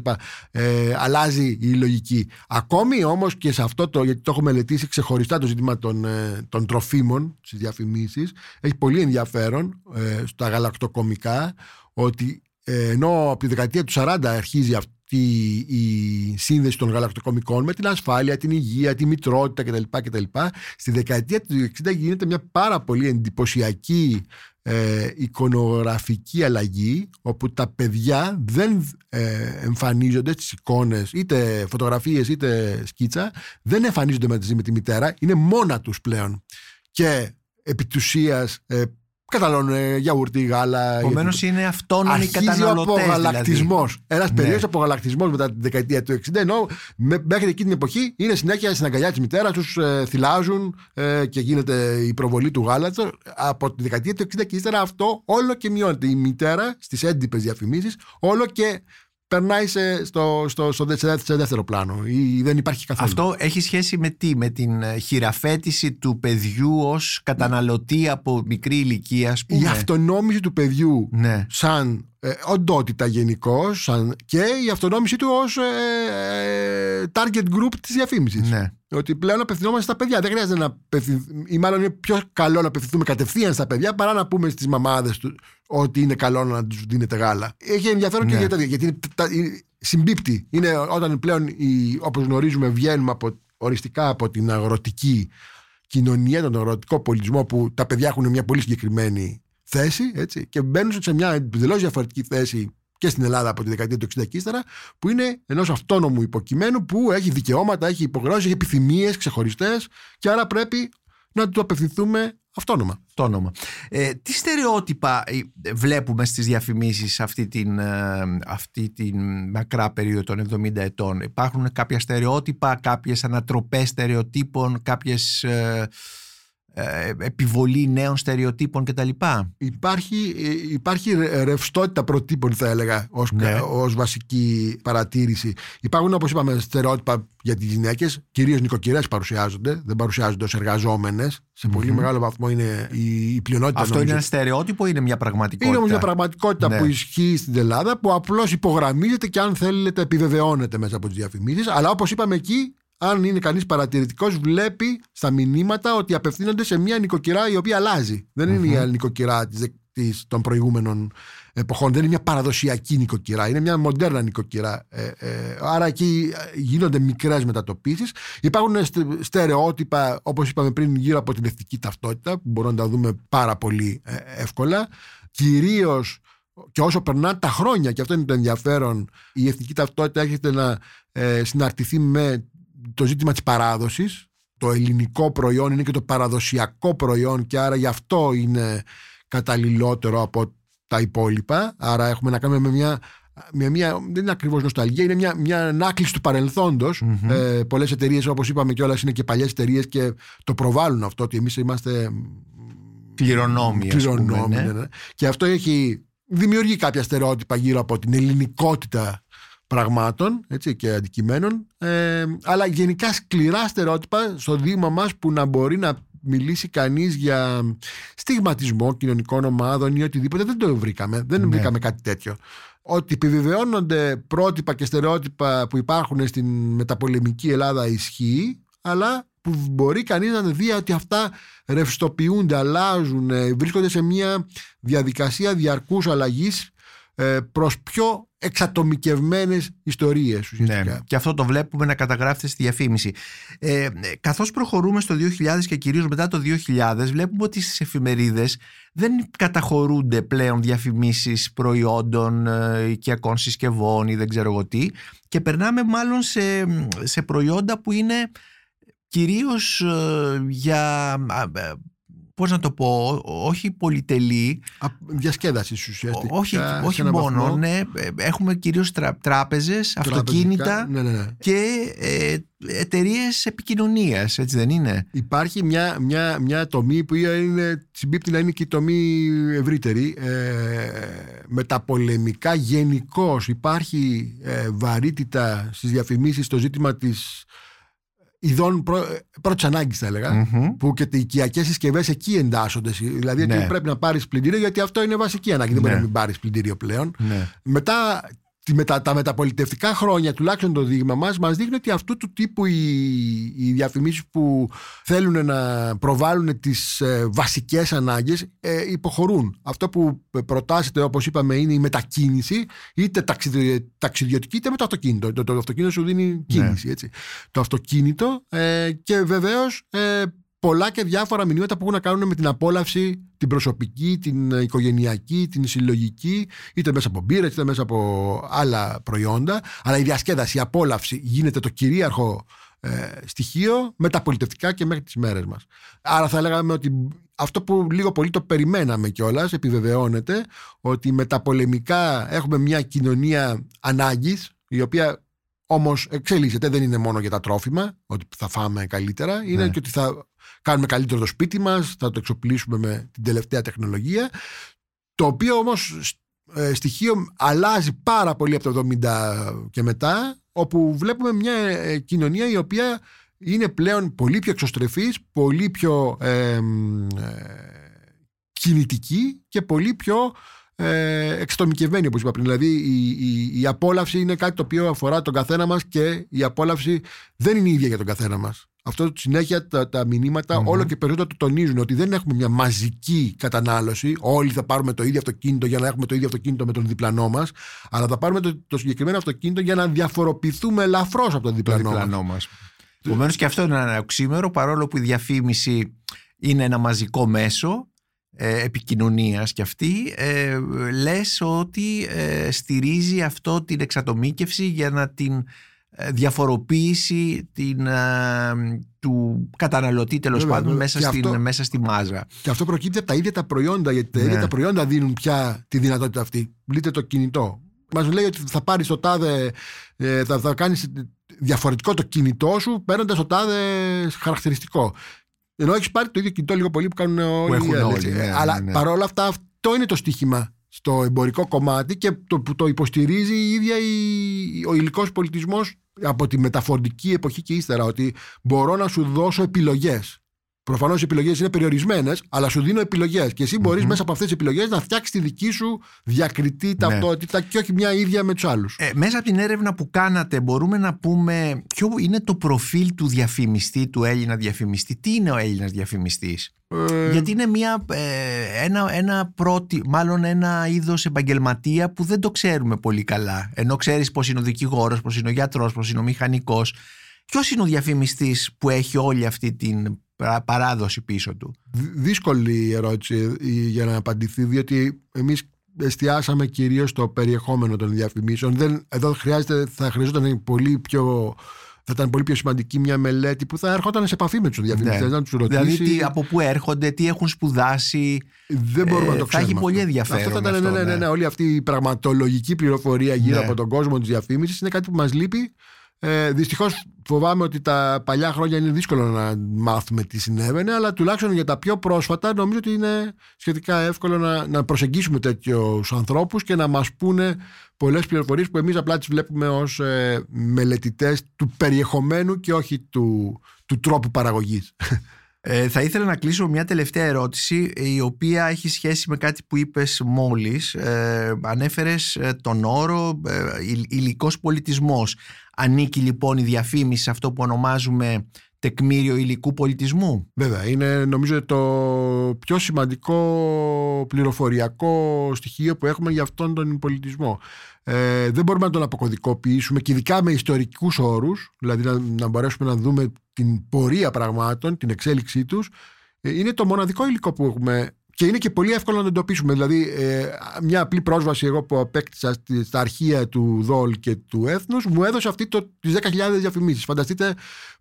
Ε, αλλάζει η λογική. Ακόμη όμως και σε αυτό το, γιατί το έχω μελετήσει ξεχωριστά το ζήτημα των, ε, των τροφίμων στις διαφημίσεις, έχει πολύ ενδιαφέρον ε, στα γαλακτοκομικά ότι ε, ενώ από τη δεκαετία του 40 αρχίζει αυτή η σύνδεση των γαλακτοκομικών με την ασφάλεια, την υγεία, τη μητρότητα κτλ. κτλ. Στη δεκαετία του 60 γίνεται μια πάρα πολύ εντυπωσιακή ε, εικονογραφική αλλαγή όπου τα παιδιά δεν ε, εμφανίζονται στις εικόνες είτε φωτογραφίες είτε σκίτσα δεν εμφανίζονται μαζί με τη μητέρα είναι μόνα τους πλέον και επί ε, Καταλώνουν γιαούρτι, γάλα. Επομένως είναι αυτόνομοι καταναλωτές. ο απογαλακτισμός. Δηλαδή. Ένας ναι. περίεργο απογαλακτισμός μετά τη δεκαετία του 60. Ενώ μέχρι εκεί την εποχή είναι συνέχεια στην αγκαλιά της μητέρας, τους ε, θυλάζουν ε, και γίνεται η προβολή του γάλατος. Από τη δεκαετία του 60 και ύστερα αυτό όλο και μειώνεται. Η μητέρα στις έντυπες διαφημίσεις όλο και περνάει σε, στο, στο, στο, σε δεύτερο πλάνο ή δεν υπάρχει καθόλου. Αυτό έχει σχέση με τι, με την ε, χειραφέτηση του παιδιού ως καταναλωτή από μικρή ηλικία ας πούμε; Η αυτονόμηση του παιδιού ναι. σαν ε, οντότητα γενικώ και η αυτονόμηση του ως ε, ε, target group της διαφήμισης. Ναι. Ότι πλέον απευθυνόμαστε στα παιδιά. Δεν χρειάζεται να απευθυνθούμε, ή μάλλον είναι πιο καλό να απευθυνθούμε κατευθείαν στα παιδιά παρά να πούμε στις μαμάδες του ότι είναι καλό να τους δίνετε γάλα. Έχει ενδιαφέρον και ναι. για γιατί είναι, τα, συμπίπτει. Είναι όταν πλέον, όπως γνωρίζουμε, βγαίνουμε από, οριστικά από την αγροτική κοινωνία, τον αγροτικό πολιτισμό που τα παιδιά έχουν μια πολύ συγκεκριμένη θέση έτσι, και μπαίνουν σε μια εντελώς διαφορετική θέση και στην Ελλάδα από τη δεκαετία του 60 και ύστερα, που είναι ενός αυτόνομου υποκειμένου που έχει δικαιώματα, έχει υποχρεώσει, έχει επιθυμίες ξεχωριστές και άρα πρέπει να του απευθυνθούμε αυτόνομα. αυτόνομα. Ε, τι στερεότυπα ε, βλέπουμε στις διαφημίσεις αυτή την, ε, αυτή την μακρά περίοδο των 70 ετών; Υπάρχουν κάποια στερεότυπα, κάποιες ανατροπές στερεοτύπων, κάποιες... Ε, ε, επιβολή νέων στερεοτύπων κτλ. Υπάρχει, ε, υπάρχει ρευστότητα προτύπων θα έλεγα ως, ναι. ως βασική παρατήρηση. Υπάρχουν όπως είπαμε στερεότυπα για τις γυναίκες, κυρίως νοικοκυρές παρουσιάζονται, δεν παρουσιάζονται ως εργαζόμενες. Σε πολυ μεγάλο βαθμό είναι η, η πλειονότητα. Αυτό είναι ένα στερεότυπο ή είναι μια πραγματικότητα; Είναι όμως μια πραγματικότητα ναι. που ισχύει στην Ελλάδα, που απλώς υπογραμμίζεται και αν θέλετε επιβεβαιώνεται μέσα από τις διαφημίσεις. Αλλά όπως είπαμε εκεί, αν είναι κανείς παρατηρητικός, βλέπει στα μηνύματα ότι απευθύνονται σε μια νοικοκυρά η οποία αλλάζει. Δεν είναι η νοικοκυρά της, των προηγούμενων εποχών. Δεν είναι μια παραδοσιακή νοικοκυρά. Είναι μια μοντέρνα νοικοκυρά. Ε, ε, άρα εκεί γίνονται μικρές μετατοπίσεις. Υπάρχουν στερεότυπα, όπως είπαμε πριν, γύρω από την εθνική ταυτότητα, που μπορούμε να τα δούμε πάρα πολύ ε, εύκολα. Κυρίως και όσο περνάνε τα χρόνια, και αυτό είναι το ενδιαφέρον, η εθνική ταυτότητα έρχεται να ε, συναρτηθεί με το ζήτημα της παράδοσης το ελληνικό προϊόν είναι και το παραδοσιακό προϊόν και άρα γι' αυτό είναι καταλληλότερο από τα υπόλοιπα άρα έχουμε να κάνουμε με μια με μια, δεν είναι ακριβώς νοσταλγία, είναι μια, μια ανάκληση του παρελθόντος. Mm-hmm. Ε, πολλές εταιρείες, όπως είπαμε κιόλας, είναι και παλιές εταιρείες και το προβάλλουν αυτό, ότι εμείς είμαστε κληρονόμοι, κληρονόμοι ναι. Ναι, ναι. Και αυτό έχει δημιουργεί κάποια στερεότυπα γύρω από την ελληνικότητα πραγμάτων έτσι, και αντικειμένων ε, αλλά γενικά σκληρά στερεότυπα στο Δήμα μας που να μπορεί να μιλήσει κανείς για στιγματισμό κοινωνικών ομάδων ή οτιδήποτε δεν το βρήκαμε, δεν ναι. βρήκαμε κάτι τέτοιο ότι επιβεβαιώνονται πρότυπα και στερεότυπα που υπάρχουν στην μεταπολεμική Ελλάδα ισχύει αλλά που μπορεί κανείς να δει ότι αυτά ρευστοποιούνται, αλλάζουν, βρίσκονται σε μια διαδικασία διαρκούς αλλαγής ε, προς πιο εξατομικευμένες ιστορίες ναι, και αυτό το βλέπουμε να καταγράφεται στη διαφήμιση. Ε, καθώς προχωρούμε στο 2000 και κυρίως μετά το 2000 βλέπουμε ότι στις εφημερίδες δεν καταχωρούνται πλέον διαφημίσεις προϊόντων ε, οικιακών συσκευών ή δεν ξέρω εγώ τι. Και περνάμε μάλλον σε, σε προϊόντα που είναι κυρίως ε, για πώς να το πω, όχι πολυτελή. διασκέδασης ουσιαστικά. Όχι, όχι μόνο, ναι. Ε, έχουμε κυρίως τρα, τράπεζες, αυτοκίνητα ναι, ναι, ναι. και ε, εταιρείες επικοινωνίας, έτσι δεν είναι; Υπάρχει μια, μια, μια τομή που είναι, συμπίπτει να είναι και η τομή ευρύτερη. Ε, με τα πολεμικά γενικώς υπάρχει ε, βαρύτητα στις διαφημίσεις στο ζήτημα της ειδών πρώτης ανάγκης, θα ελεγα που και οι οικιακές συσκευές εκεί εντάσσονται. Δηλαδή ναι. πρέπει να πάρεις πλυντήριο, γιατί αυτό είναι βασική ανάγκη. Δεν μπορεί ναι. να μην πάρεις πλυντήριο πλέον. Ναι. Μετά μετα, τα μεταπολιτευτικά χρόνια, τουλάχιστον το δείγμα μας, μας δείχνει ότι αυτού του τύπου οι, οι διαφημίσεις που θέλουν να προβάλλουν τις ε, βασικές ανάγκες ε, υποχωρούν. Αυτό που προτάσετε, όπως είπαμε, είναι η μετακίνηση, είτε ταξιδιωτική, είτε με το αυτοκίνητο. Το, το αυτοκίνητο σου δίνει κίνηση. Ναι. Έτσι. Το αυτοκίνητο ε, και βεβαίως ε, πολλά και διάφορα μηνύματα που έχουν να κάνουν με την απόλαυση, την προσωπική, την οικογενειακή, την συλλογική, είτε μέσα από μπύρα, είτε μέσα από άλλα προϊόντα. Αλλά η διασκέδαση, η απόλαυση γίνεται το κυρίαρχο ε, στοιχείο με τα πολιτευτικά και μέχρι τις μέρες μας. Άρα θα λέγαμε ότι αυτό που λίγο πολύ το περιμέναμε κιόλας, επιβεβαιώνεται ότι με τα πολεμικά έχουμε μια κοινωνία ανάγκης η οποία Όμως εξελίσσεται, δεν είναι μόνο για τα τρόφιμα, ότι θα φάμε καλύτερα, είναι ναι. και ότι θα κάνουμε καλύτερο το σπίτι μας, θα το εξοπλίσουμε με την τελευταία τεχνολογία. Το οποίο όμως ε, στοιχείο αλλάζει πάρα πολύ από το 70 και μετά, όπου βλέπουμε μια ε, κοινωνία η οποία είναι πλέον πολύ πιο εξωστρεφής, πολύ πιο ε, κινητική και πολύ πιο ε, εξατομικευμένη όπως είπα πριν. Δηλαδή η, η, η, απόλαυση είναι κάτι το οποίο αφορά τον καθένα μας και η απόλαυση δεν είναι ίδια για τον καθένα μας. Αυτό συνέχεια τα, τα μηνύματα mm-hmm. όλο και περισσότερο το τονίζουν ότι δεν έχουμε μια μαζική κατανάλωση. Όλοι θα πάρουμε το ίδιο αυτοκίνητο για να έχουμε το ίδιο αυτοκίνητο με τον διπλανό μας. Αλλά θα πάρουμε το, το συγκεκριμένο αυτοκίνητο για να διαφοροποιηθούμε ελαφρώς από τον διπλανό, διπλανό μας. Επομένως και αυτό είναι ένα οξύμερο παρόλο που η διαφήμιση είναι ένα μαζικό μέσο ε, επικοινωνίας κι αυτή ε, λες ότι ε, στηρίζει αυτό την εξατομίκευση για να την ε, διαφοροποίηση την, του καταναλωτή τέλος πάντων μέσα, στην, μέσα στη μάζα. Και αυτό προκύπτει από τα ίδια τα προϊόντα, γιατί τα ίδια ναι. τα προϊόντα δίνουν πια τη δυνατότητα αυτή. Λείτε το κινητό. Μας λέει ότι θα πάρεις το τάδε, θα, θα κάνεις διαφορετικό το κινητό σου παίρνοντας το τάδε χαρακτηριστικό. Ενώ έχεις πάρει το ίδιο κινητό λίγο πολύ που κάνουν όλοι. οι όλοι ναι, Αλλά ναι, ναι. παρόλα αυτά αυτό είναι το στοίχημα στο εμπορικό κομμάτι και το, που το υποστηρίζει η ίδια η, ο υλικός πολιτισμός από τη μεταφορική εποχή και ύστερα ότι μπορώ να σου δώσω επιλογές Προφανώς οι επιλογές είναι περιορισμένες, αλλά σου δίνω επιλογές. Και εσύ μπορείς μέσα από αυτές τις επιλογές να φτιάξεις τη δική σου διακριτή ναι. ταυτότητα και όχι μια ίδια με τους άλλους. Ε, μέσα από την έρευνα που κάνατε, μπορούμε να πούμε ποιο είναι το προφίλ του διαφημιστή, του Έλληνα διαφημιστή. Τι είναι ο Έλληνας διαφημιστής, ε... Γιατί είναι μια, ε, ένα, ένα πρώτη, μάλλον ένα είδος επαγγελματία που δεν το ξέρουμε πολύ καλά. Ενώ ξέρεις πώς είναι ο δικηγόρος, πώς είναι ο γιατρός, πώς είναι ο μηχανικός. Ποιος είναι ο διαφημιστής που έχει όλη αυτή την παράδοση πίσω του. Δύσκολη ερώτηση για να απαντηθεί, διότι εμείς εστιάσαμε κυρίως στο περιεχόμενο των διαφημίσεων. Δεν, εδώ χρειάζεται, θα χρειαζόταν πολύ πιο θα ήταν πολύ πιο σημαντική μια μελέτη που θα έρχονταν σε επαφή με τους διαφημιστές, ναι. να τους ρωτήσει. Δηλαδή, τι, από πού έρχονται, τι έχουν σπουδάσει. Δεν μπορούμε να το ξέρουμε. Θα έχει πολύ ενδιαφέρον. Αυτό θα ήταν, ναι, ναι, ναι, ναι, όλη αυτή η πραγματολογική πληροφορία γύρω ναι. από τον κόσμο της διαφήμισης είναι κάτι που μας λείπει ε, Δυστυχώς φοβάμαι ότι τα παλιά χρόνια είναι δύσκολο να μάθουμε τι συνέβαινε, αλλά τουλάχιστον για τα πιο πρόσφατα νομίζω ότι είναι σχετικά εύκολο να, να προσεγγίσουμε τέτοιους ανθρώπους και να μας πούνε πολλές πληροφορίες που εμείς απλά τις βλέπουμε ως ε, μελετητές του περιεχομένου και όχι του, του τρόπου παραγωγής. Ε, θα ήθελα να κλείσω μια τελευταία ερώτηση η οποία έχει σχέση με κάτι που είπες μόλις. Ε, ανέφερες ε, τον όρο ε, υλικός πολιτισμός. Ανήκει λοιπόν η διαφήμιση σε αυτό που ονομάζουμε τεκμήριο υλικού πολιτισμού; Βέβαια, είναι νομίζω το πιο σημαντικό πληροφοριακό στοιχείο που έχουμε για αυτόν τον πολιτισμό. Ε, δεν μπορούμε να τον αποκωδικοποιήσουμε και ειδικά με ιστορικούς όρους, δηλαδή να, να μπορέσουμε να δούμε την πορεία πραγμάτων, την εξέλιξή τους. Ε, είναι το μοναδικό υλικό που έχουμε και είναι και πολύ εύκολο να το εντοπίσουμε. Δηλαδή, ε, μια απλή πρόσβαση εγώ που απέκτησα στα αρχεία του ΔΟΛ και του Έθνους μου έδωσε αυτή τις 10.000 διαφημίσεις. Φανταστείτε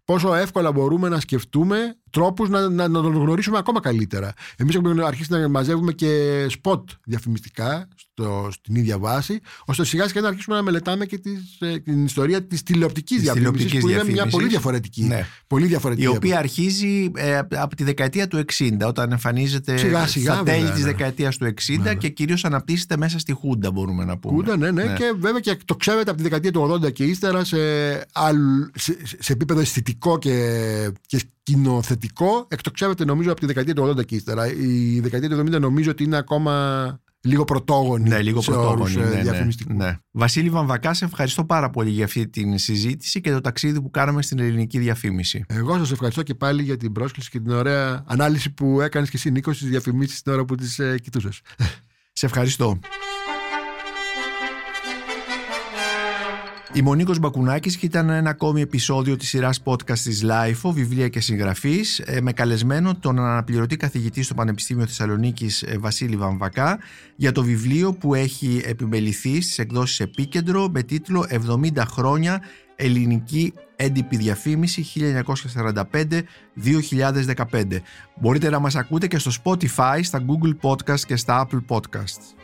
πόσο εύκολα μπορούμε να σκεφτούμε τρόπους να, να, να τον γνωρίσουμε ακόμα καλύτερα. Εμείς έχουμε αρχίσει να μαζεύουμε και σποτ διαφημιστικά στο, στην ίδια βάση, ώστε σιγά σιγά να αρχίσουμε να μελετάμε και τις, ε, την ιστορία της τηλεοπτικής διαφήμισης, που είναι μια πολύ διαφορετική. Ναι. Πολύ διαφορετική η οποία αρχίζει ε, από τη δεκαετία του 60, όταν εμφανίζεται Σιγά, σιγά, στα τέλη βέβαια, της ναι. δεκαετίας του 60 Ναι, ναι. και κυρίως αναπτύσσεται μέσα στη Χούντα, μπορούμε να πούμε. Κούντα, ναι, ναι, Και βέβαια και το ξέρετε από τη δεκαετία του 80 και ύστερα σε, άλλ- σε, σε επίπεδο αισθητικό και, και σκηνοθετικό εκτοξεύεται νομίζω από τη δεκαετία του 80 και ύστερα. Η δεκαετία του 70 νομίζω ότι είναι ακόμα λίγο πρωτόγονη Ναι, λίγο σε πρωτόγονη. όρους, ε, Ναι, ναι, διαφημιστικού. ναι. Βασίλη Βαμβακάς, σε ευχαριστώ πάρα πολύ για αυτή την συζήτηση και το ταξίδι που κάναμε στην ελληνική διαφήμιση. Εγώ σας ευχαριστώ και πάλι για την πρόσκληση και την ωραία ανάλυση που έκανες και εσύ Νίκος στις διαφημίσεις την ώρα που τις ε, κοιτούσες. Σε ευχαριστώ. Είμαι ο Νίκος Μπακουνάκης και ήταν ένα ακόμη επεισόδιο της σειράς podcast της LIFO, βιβλία και συγγραφής, ε, με καλεσμένο τον αναπληρωτή καθηγητή στο Πανεπιστήμιο Θεσσαλονίκης ε, Βασίλη Βαμβακά για το βιβλίο που έχει επιμεληθεί στις εκδόσεις Επίκεντρο με τίτλο «70 χρόνια ελληνική έντυπη διαφήμιση 1945-2015». Μπορείτε να μας ακούτε και στο Spotify, στα Google Podcast και στα Apple Podcasts.